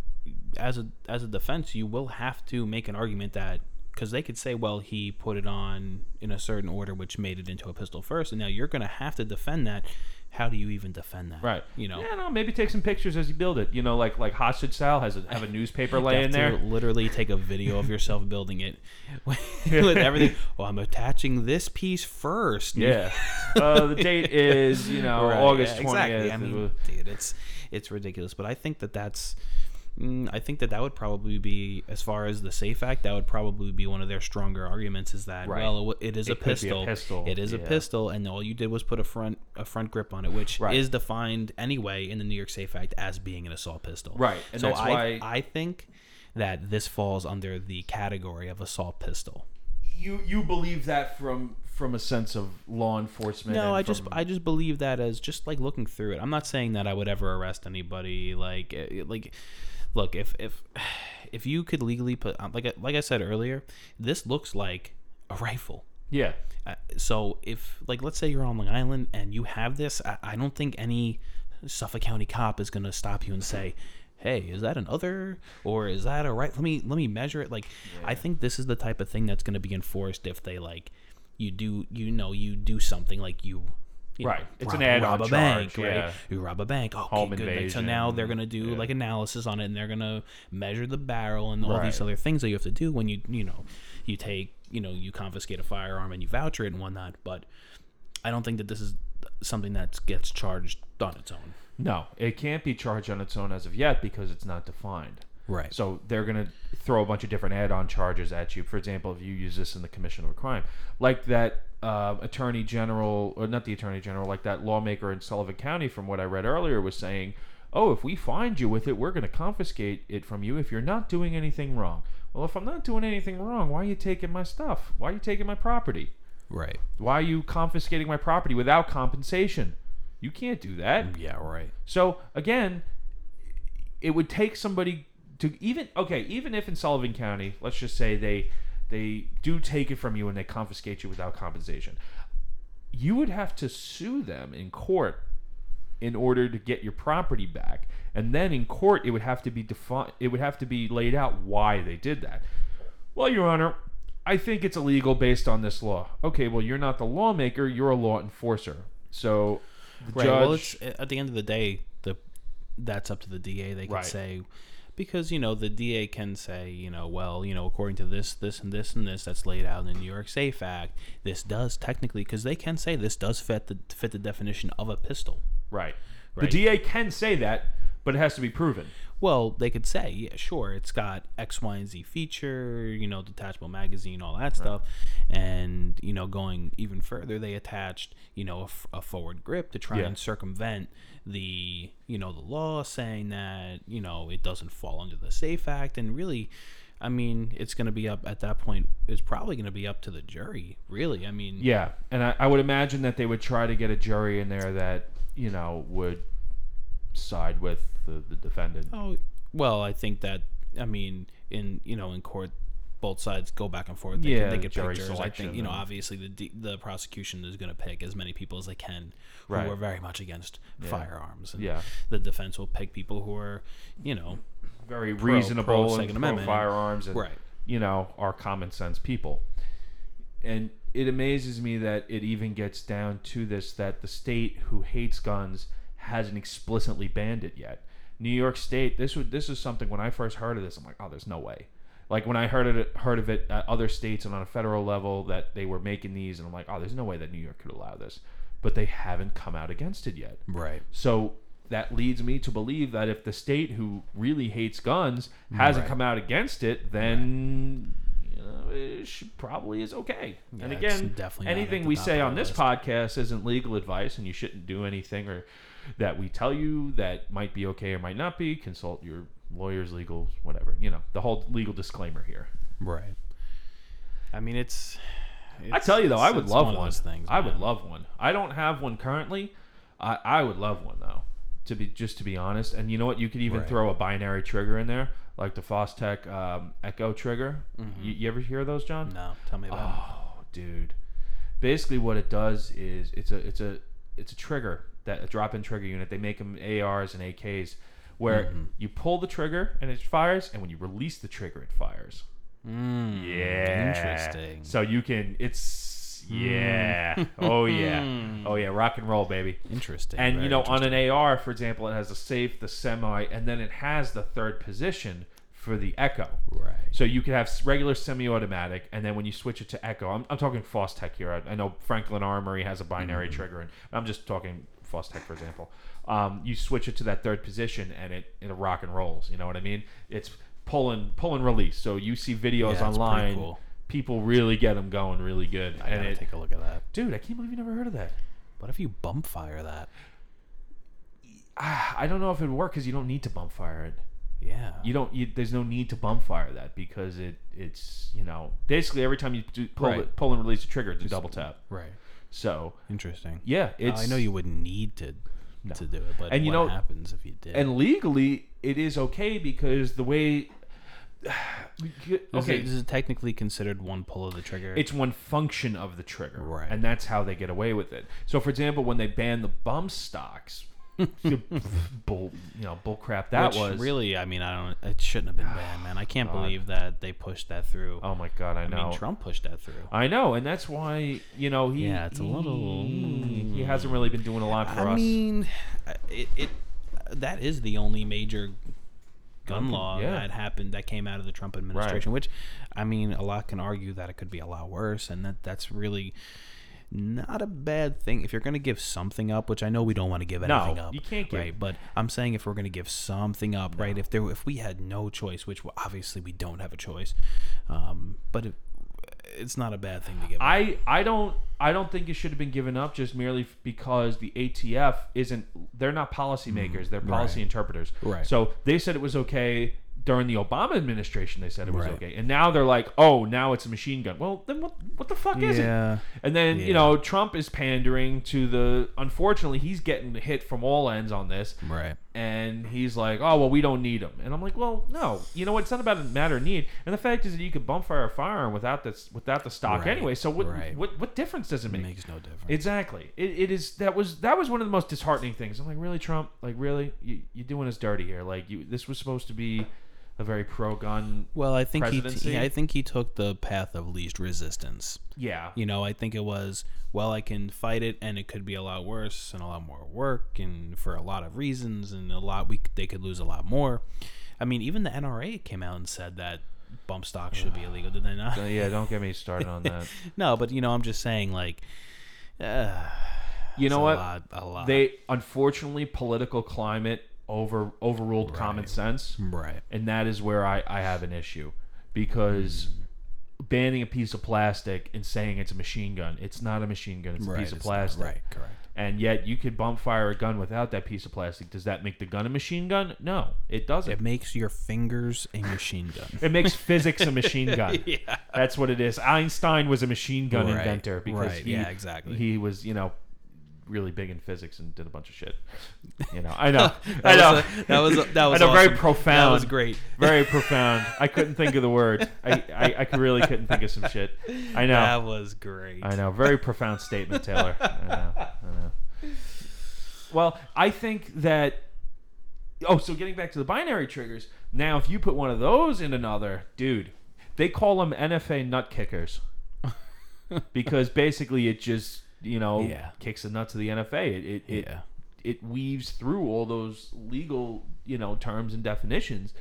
as a as a defense you will have to make an argument that because they could say well he put it on in a certain order which made it into a pistol first and now you're going to have to defend that how do you even defend that Right. you know Yeah, no, maybe take some pictures as you build it. You know, like like hostage style has a, have a newspaper laying there. literally take a video of yourself building it with everything. Well, I'm attaching this piece first. Yeah. uh, the date is, you know, Right, August yeah, 20th. Exactly. I mean, dude, it's it's ridiculous. But I think that that's. Mm, I think that that would probably be, as far as the Safe Act, that would probably be one of their stronger arguments. Is that Right. well, it, it is It a be a pistol. pistol, It is a pistol, and all you did was put a front a front grip on it, which Right. is defined anyway in the New York Safe Act as being an assault pistol. Right, and so that's I why- I think that this falls under the category of assault pistol. you you believe that from from a sense of law enforcement. No, I just I just believe that as just like looking through it. I'm not saying that I would ever arrest anybody. Like eh, like, look if if if you could legally put um, like I- like I said earlier, this looks like a rifle. yeah. Uh, so if like let's say you're on Long Island and you have this, I, I don't think any Suffolk County cop is gonna stop you and say, "Hey, is that an other or is that a right?" Let me let me measure it. Like, I think this is the type of thing that's gonna be enforced if they like you do you know you do something like you. You know, Right. It's an rob- add-on rob a charge, bank, right? yeah. You rob a bank. Okay, Home good. Like, so now they're gonna do yeah. like analysis on it, and they're gonna measure the barrel and all these other things that you have to do when you you know you take you know you confiscate a firearm and you voucher it and whatnot but i don't think that this is something that gets charged on its own No, it can't be charged on its own as of yet because it's not defined. Right So they're gonna throw a bunch of different add-on charges at you. For example, if you use this in the commission of a crime, like that uh, attorney general, or not the attorney general, like that lawmaker in Sullivan County, from what I read earlier, was saying, "Oh, if we find you with it, we're gonna confiscate it from you if you're not doing anything wrong." Well, if I'm not doing anything wrong, why are you taking my stuff? Why are you taking my property? right Why are you confiscating my property without compensation? You can't do that. yeah right So again, it would take somebody to even okay, even if in Sullivan County, let's just say they they do take it from you and they confiscate you without compensation. You would have to sue them in court in order to get your property back. And then in court it would have to be defined it would have to be laid out why they did that. Well, your honor, I think it's illegal based on this law. Okay, well you're not the lawmaker, you're a law enforcer. So the right judge well it's at the end of the day the that's up to the da they can Right. say because you know the da can say you know well you know according to this this and this and this that's laid out in the new york safe act this does technically because they can say this does fit the fit the definition of a pistol Right. Right. The DA can say that, but it has to be proven. Well, they could say, yeah, sure, it's got X, Y, and Z feature, you know, detachable magazine, all that stuff. And, you know, going even further, they attached, you know, a, f- a forward grip to try Yeah. and circumvent the, you know, the law saying that, you know, it doesn't fall under the SAFE Act. And really, I mean, it's going to be up at that point, it's probably going to be up to the jury, really. I mean, Yeah, and I, I would imagine that they would try to get a jury in there that you know would side with the, the defendant. Oh well, I think that I mean in you know in court, both sides go back and forth. They Yeah, can, they can jury pick jurors. I think you know obviously the the prosecution is going to pick as many people as they can who Right. are very much against firearms. And Yeah. the defense will pick people who are you know Very Pro- reasonable pro Second pro Amendment. firearms, and Right. you know are common sense people. and it amazes me that it even gets down to this that the state who hates guns hasn't explicitly banned it yet. New York State, this would this is something when I first heard of this, I'm like, oh, there's no way. Like when I heard of it, heard of it at other states and on a federal level that they were making these, and I'm like, oh, there's no way that New York could allow this, but they haven't come out against it yet. Right. So that leads me to believe that if the state who really hates guns hasn't Right. come out against it, then you know, it should, probably is okay. and Yeah, it's again, definitely anything we say on this list. podcast isn't legal advice, and you shouldn't do anything or that we tell you that might be okay or might not be. Consult your lawyers, legals, whatever. You know, the whole legal disclaimer here. Right. I mean, it's. I tell you though, I would love one one. of those things. I would love one. I don't have one currently. I, I would love one though. To be just to be honest, and you know what, you could even Right. throw a binary trigger in there, like the Fostech um, Echo trigger. You, you ever hear those, John? Mm-hmm. No, tell me about. Oh, dude. Basically, what it does is it's a it's a it's a trigger that drop-in trigger unit. They make them ARs and AKs, where Mm-hmm. you pull the trigger and it fires, and when you release the trigger, it fires. Mm, Yeah. Interesting. So you can it's yeah. oh yeah. Oh yeah, rock and roll, baby. Interesting. And very you know, on an AR, for example, it has the safe, the semi, and then it has the third position for the echo. Right. So you could have regular semi-automatic, and then when you switch it to Echo, I'm, I'm talking Fostech here. I, I know Franklin Armory has a binary trigger, and I'm just talking Fostech, for example. Um, you switch it to that third position, and it it rock and rolls. You know what I mean? It's pull and pull and release. So you see videos Yeah, online. cool. People really get them going really good, I and gotta it, take a look at that. dude, I can't believe you never heard of that. What if you bump fire that? Ah, I don't know if it would work because you don't need to bump fire it. Yeah. You don't. You, there's no need to bump fire that because it it's you know basically every time you do pull Right. it, pull and release the trigger, it's a double tap. right. So Interesting. yeah, it's I know you wouldn't need to No. to do it, but And you what know- happens if you did? and legally it is okay because the way okay it, is technically considered one pull of the trigger? it's one function of the trigger Right. and that's how they get away with it so for example when they banned the bump stocks bull you know bull crap that Which was really, I mean, I don't. It shouldn't have been banned, man. I can't God. believe that they pushed that through. oh my god i I know mean, Trump pushed that through. I know, and that's why you know he. Yeah, it's a little- He, mm. he hasn't really been doing a lot for I us. I mean, it, it that is the only major gun law yeah. that happened that came out of the Trump administration. Which, I mean, a lot can argue that it could be a lot worse, and that that's really not a bad thing if you're going to give something up. Which I know we don't want to give No, anything up. you can't give- right. But I'm saying if we're going to give something up, right? If there, if we had no choice, which obviously we don't have a choice, um, but it, it's not a bad thing to give. up. I I don't I don't think it should have been given up just merely because the ATF isn't they're not policymakers they're policy right. interpreters Right. so they said it was okay during the Obama administration they said it was Right. okay and now they're like oh now it's a machine gun well then what what the fuck is it and then you know Trump is pandering to the unfortunately he's getting hit from all ends on this Right. and he's like, "Oh well, we don't need them." And I'm like, "Well, no. You know what? It's not about a matter of need. And the fact is that you could bump fire a firearm without this without the stock Right, anyway. So what right. what what difference does it It make? makes no difference. Exactly. It, it is that was that was one of the most disheartening things. I'm like, really, Trump? Like, really? You you doing us dirty here? Like, you this was supposed to be a very pro gun. Well, I think he, presidency. t- I think he took the path of least resistance. Yeah. You know, I think it was well, I can fight it, and it could be a lot worse and a lot more work, and for a lot of reasons, and a lot we they could lose a lot more. I mean, even the NRA came out and said that bump stock should be illegal. Did they not? Yeah. Don't get me started on that. no, but you know, I'm just saying, like, uh, You know a what? Lot, a lot. They unfortunately political climate over overruled common sense. right. and that is where I, I have an issue because mm-hmm. banning a piece of plastic and saying it's a machine gun it's not a machine gun it's a right. piece of it's not- plastic right. Correct. and yet you could bump fire a gun without that piece of plastic does that make the gun a machine gun no it doesn't It makes your fingers a machine gun. it makes physics a machine gun yeah. that's what it is einstein was a machine gun Right, inventor because right, he, yeah, exactly. he was you know really big in physics and did a bunch of shit you know i know i That know a- that was a- that was I know, very profound That was great. very profound. I couldn't think of the word. I, I, I really couldn't think of some shit. I know. That was great. I know. Very profound statement, Taylor. I know. I know. Well, I think that. Oh, so getting back to the binary triggers. Now, if you put one of those in another, dude, they call them NFA nut kickers. because basically it just you know Yeah. kicks the nuts of the NFA. It it, it Yeah. it weaves through all those legal you know terms and definitions,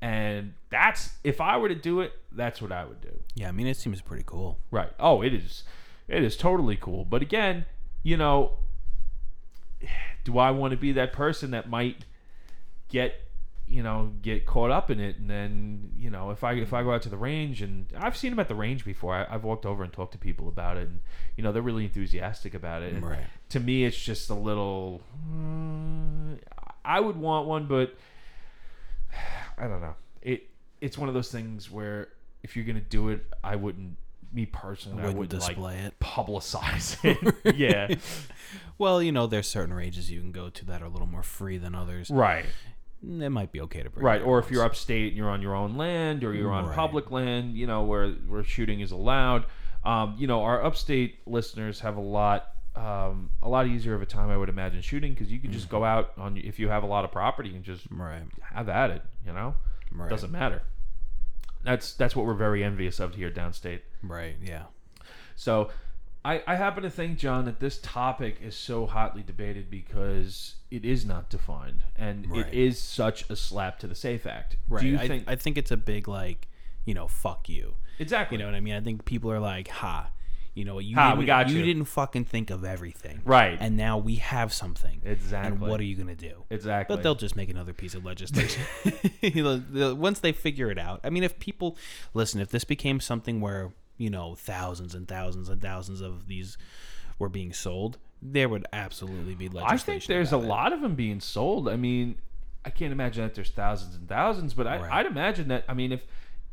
and that's if I were to do it, that's what I would do. Yeah, I mean, it seems pretty cool. Right. Oh, it is. It is totally cool. But again, you know, do I want to be that person that might get, you know, get caught up in it, and then, you know, if I if I go out to the range, and I've seen them at the range before. I, I've walked over and talked to people about it, and you know, they're really enthusiastic about it. And Right. To me, it's just a little. mm, I would want one, but I don't know. It it's one of those things where if you're gonna do it, I wouldn't. Me personally, I Wouldn't wouldn't like display it. publicize it. yeah, Well, you know, there's certain ranges you can go to that are a little more free than others. right, It might be okay to bring. right. Or if you're upstate and you're on your own land, or you're on Right. public land, you know where where shooting is allowed. Um, you know, our upstate listeners have a lot. Um, a lot easier of a time, I would imagine, shooting because you can just Mm-hmm. go out on if you have a lot of property and just right, have at it. You know, right, doesn't matter. That's that's what we're very envious of here downstate. right, yeah, So I, I happen to think, John, that this topic is so hotly debated because it is not defined and Right. it is such a slap to the Safe Act. right. Do you I, think I think it's a big like, you know, fuck you. exactly? You know what I mean? I think people are like, ha, you know, you Ha, didn't, we got you. you didn't fucking think of everything, Right. And now we have something. Exactly. And what are you gonna do? exactly. But they'll just make another piece of legislation once they figure it out. I mean, if people listen, if this became something where you know thousands and thousands and thousands of these were being sold, there would absolutely be legislation. I think there's a it. lot of them being sold. I mean, I can't imagine that there's thousands and thousands, but I, Right. I'd imagine that. I mean, if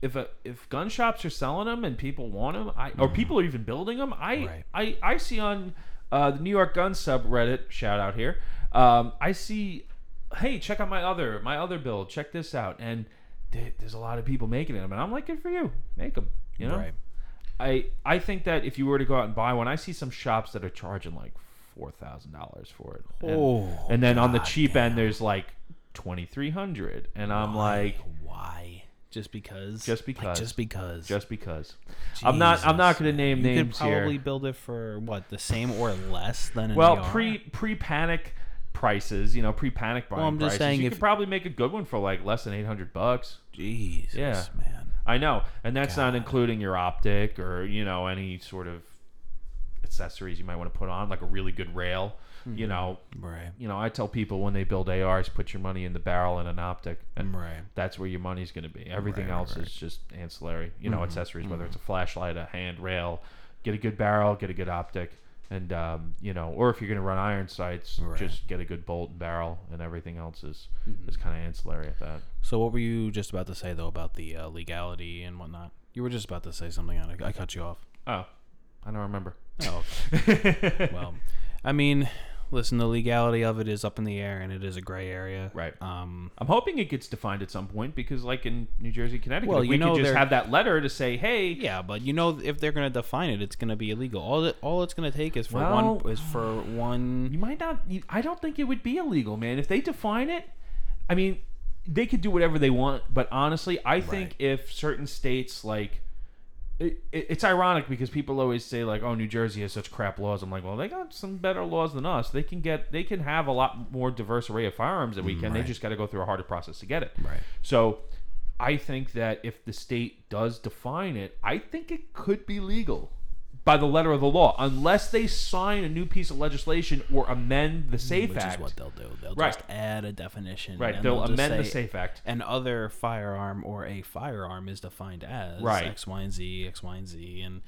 if a, if gun shops are selling them and people want them, I, or people are even building them, I. Right. I, I see on uh, the New York Gun subreddit. Shout out here. Um, I see. Hey, check out my other my other build. Check this out, and there's a lot of people making them, and I'm like, good for you, make them. You know, Right. I I think that if you were to go out and buy one, I see some shops that are charging like four thousand dollars for it. And, Oh, and then on the God cheap end, there's like twenty three hundred, and I'm like, why? Just because? Just Like, because. just because. just because. I'm not I'm not going to name names. you names could probably here. build it for what the same or less than an Well, AR? pre pre panic prices, you know, pre panic buying Well, I'm just prices, saying you if- could probably make a good one for like less than eight hundred bucks. Jesus, Yeah. man. I know, and that's not including your optic or you know any sort of accessories you might want to put on, like a really good rail. Mm-hmm. You know, Right. you know, I tell people when they build ARs, put your money in the barrel and an optic, and Right. that's where your money's going to be. Everything Right, else right. is just ancillary. You know, Mhm, accessories, whether it's a flashlight, a hand rail, get a good barrel, get a good optic, and um, you know, or if you're going to run iron sights, Right. just get a good bolt and barrel, and everything else is Mhm. is kind of ancillary at that. So what were you just about to say though about the uh, legality and whatnot? You were just about to say something. and I, I cut you off. Oh, I don't remember. Oh, okay. well, I mean, listen, the legality of it is up in the air, and it is a gray area. Right. Um. I'm hoping it gets defined at some point because, like in New Jersey, Connecticut, Well, you we know could just have that letter to say, "Hey, Yeah, but you know, if they're gonna define it, it's gonna be illegal. All it, all it's gonna take is for Well- one is for one. You might not. You, I don't think it would be illegal, man. If they define it, I mean, they could do whatever they want. But honestly, I think if certain states like, it, it, it's ironic because people always say like, "Oh, New Jersey has such crap laws." I'm like, well, they got some better laws than us. They can get, they can have a lot more diverse array of firearms than we can. They just got to go through a harder process to get it. Right. So. I think that if the state does define it, I think it could be legal by the letter of the law, unless they sign a new piece of legislation or amend the mm, Safe which Act. is what they'll do. They'll Right. just add a definition. Right, and they'll, just amend the say, Safe Act. An other firearm or a firearm is defined as Right. X, Y, and Z, X, Y, and Z, and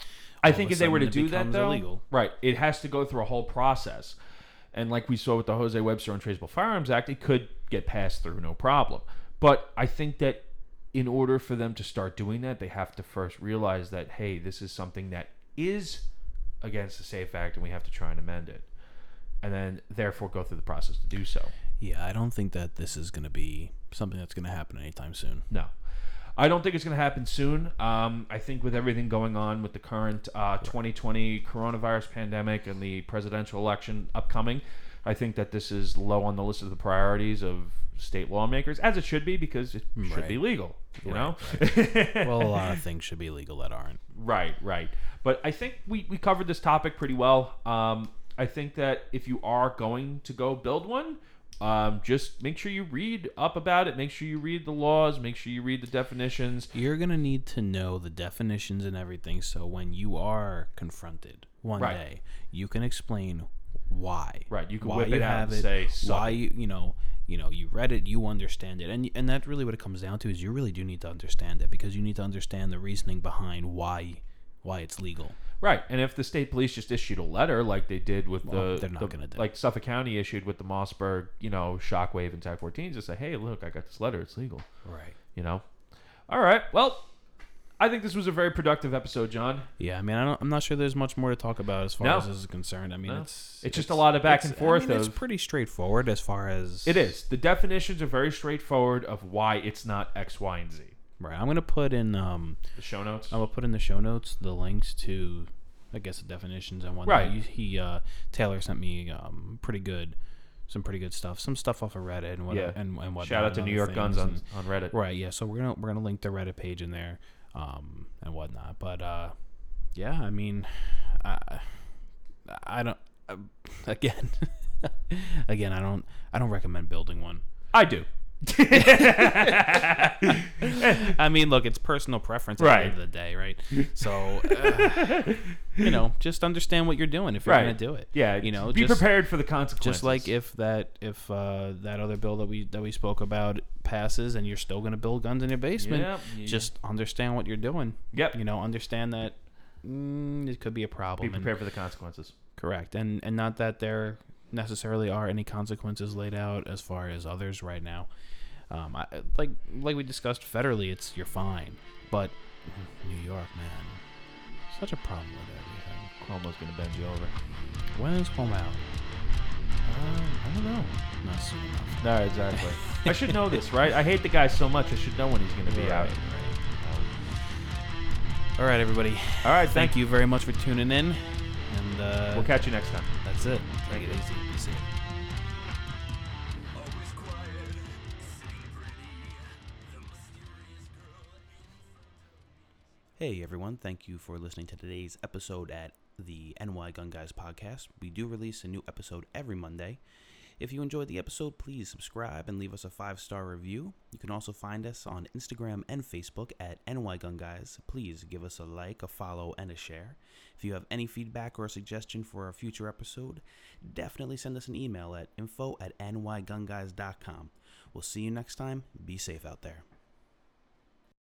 I think if they were to do that, though, illegal. right, it has to go through a whole process. And like we saw with the Jose Webster Untraceable Firearms Act, it could get passed through no problem. But I think that in order for them to start doing that, they have to first realize that, hey, this is something that is against the Safe Act and we have to try and amend it. And then, therefore, go through the process to do so. Yeah, I don't think that this is going to be something that's going to happen anytime soon. No. I don't think it's going to happen soon. Um, I think with everything going on with the current uh, 2020 coronavirus pandemic and the presidential election upcoming, I think that this is low on the list of the priorities of state lawmakers, as it should be, because it should Right. be legal. You know, Well, a lot of things should be legal that aren't. right, right. But I think we, we covered this topic pretty well. Um, I think that if you are going to go build one, um, just make sure you read up about it. Make sure you read the laws. Make sure you read the definitions. You're gonna need to know the definitions and everything, so when you are confronted one Right. day, you can explain why. Right, you can why whip you it out and it, say, "Suck why you you know you know you read it, you understand it, and and that's really what it comes down to is you really do need to understand it because you need to understand the reasoning behind why why it's legal. Right, and if the state police just issued a letter like they did with Well, the, they're not the- gonna do. like Suffolk County issued with the Mossberg, you know, Shockwave and TAC-14s, to say, hey, look, I got this letter, it's legal. Right. You know. All right, well, I think this was a very productive episode, John. Yeah, I mean, I don't, I'm not sure there's much more to talk about as far No. as this is concerned. I mean, No. it's It's just a lot of back it's- and forth I mean, of- it's pretty straightforward as far as It is. The definitions are very straightforward of why it's not X, Y, and Z. Right. I'm gonna put in um The show notes. I'm gonna put in the show notes the links to I guess the definitions and whatnot. Right. He, uh Taylor sent me um pretty good some pretty good stuff. Some stuff off of Reddit and what Yeah. and, and whatnot. Shout out to New York Guns on, and- on Reddit. Right, yeah. So we're gonna we're gonna link the Reddit page in there, um, and whatnot. But uh, yeah, I mean, I, I don't. Uh, again, again, I don't. I don't recommend building one. I do. I mean, look, it's personal preference at Right. the end of the day, right? So, uh, you know, just understand what you're doing if you're Right. gonna do it. Yeah, you know, be just, prepared for the consequences. Just like if that if uh, that other bill that we that we spoke about passes and you're still gonna build guns in your basement, Yep, just understand what you're doing. Yep. You know, understand that mm, it could be a problem. be and- prepared for the consequences. correct, and and not that there necessarily are any consequences laid out as far as others right now. Um, I, like like we discussed federally, it's you're fine, but New York, man, such a problem with everything. Cuomo's gonna bend you over. When is home out? Uh, I don't know. Not soon enough. No, exactly. I should know this, right? I hate the guy so much. I should know when he's gonna be out. Right, All right, everybody. All right, Thank you very much for tuning in, and uh, We'll catch you next time. that's it. Take it easy. Hey everyone, thank you for listening to today's episode at the NY Gun Guys podcast. We do release a new episode every Monday. If you enjoyed the episode, please subscribe and leave us a five star review. You can also find us on Instagram and Facebook at NY Gun Guys. Please give us a like, a follow, and a share. If you have any feedback or a suggestion for a future episode, definitely send us an email at info at nygunguys.com. We'll see you next time. Be safe out there.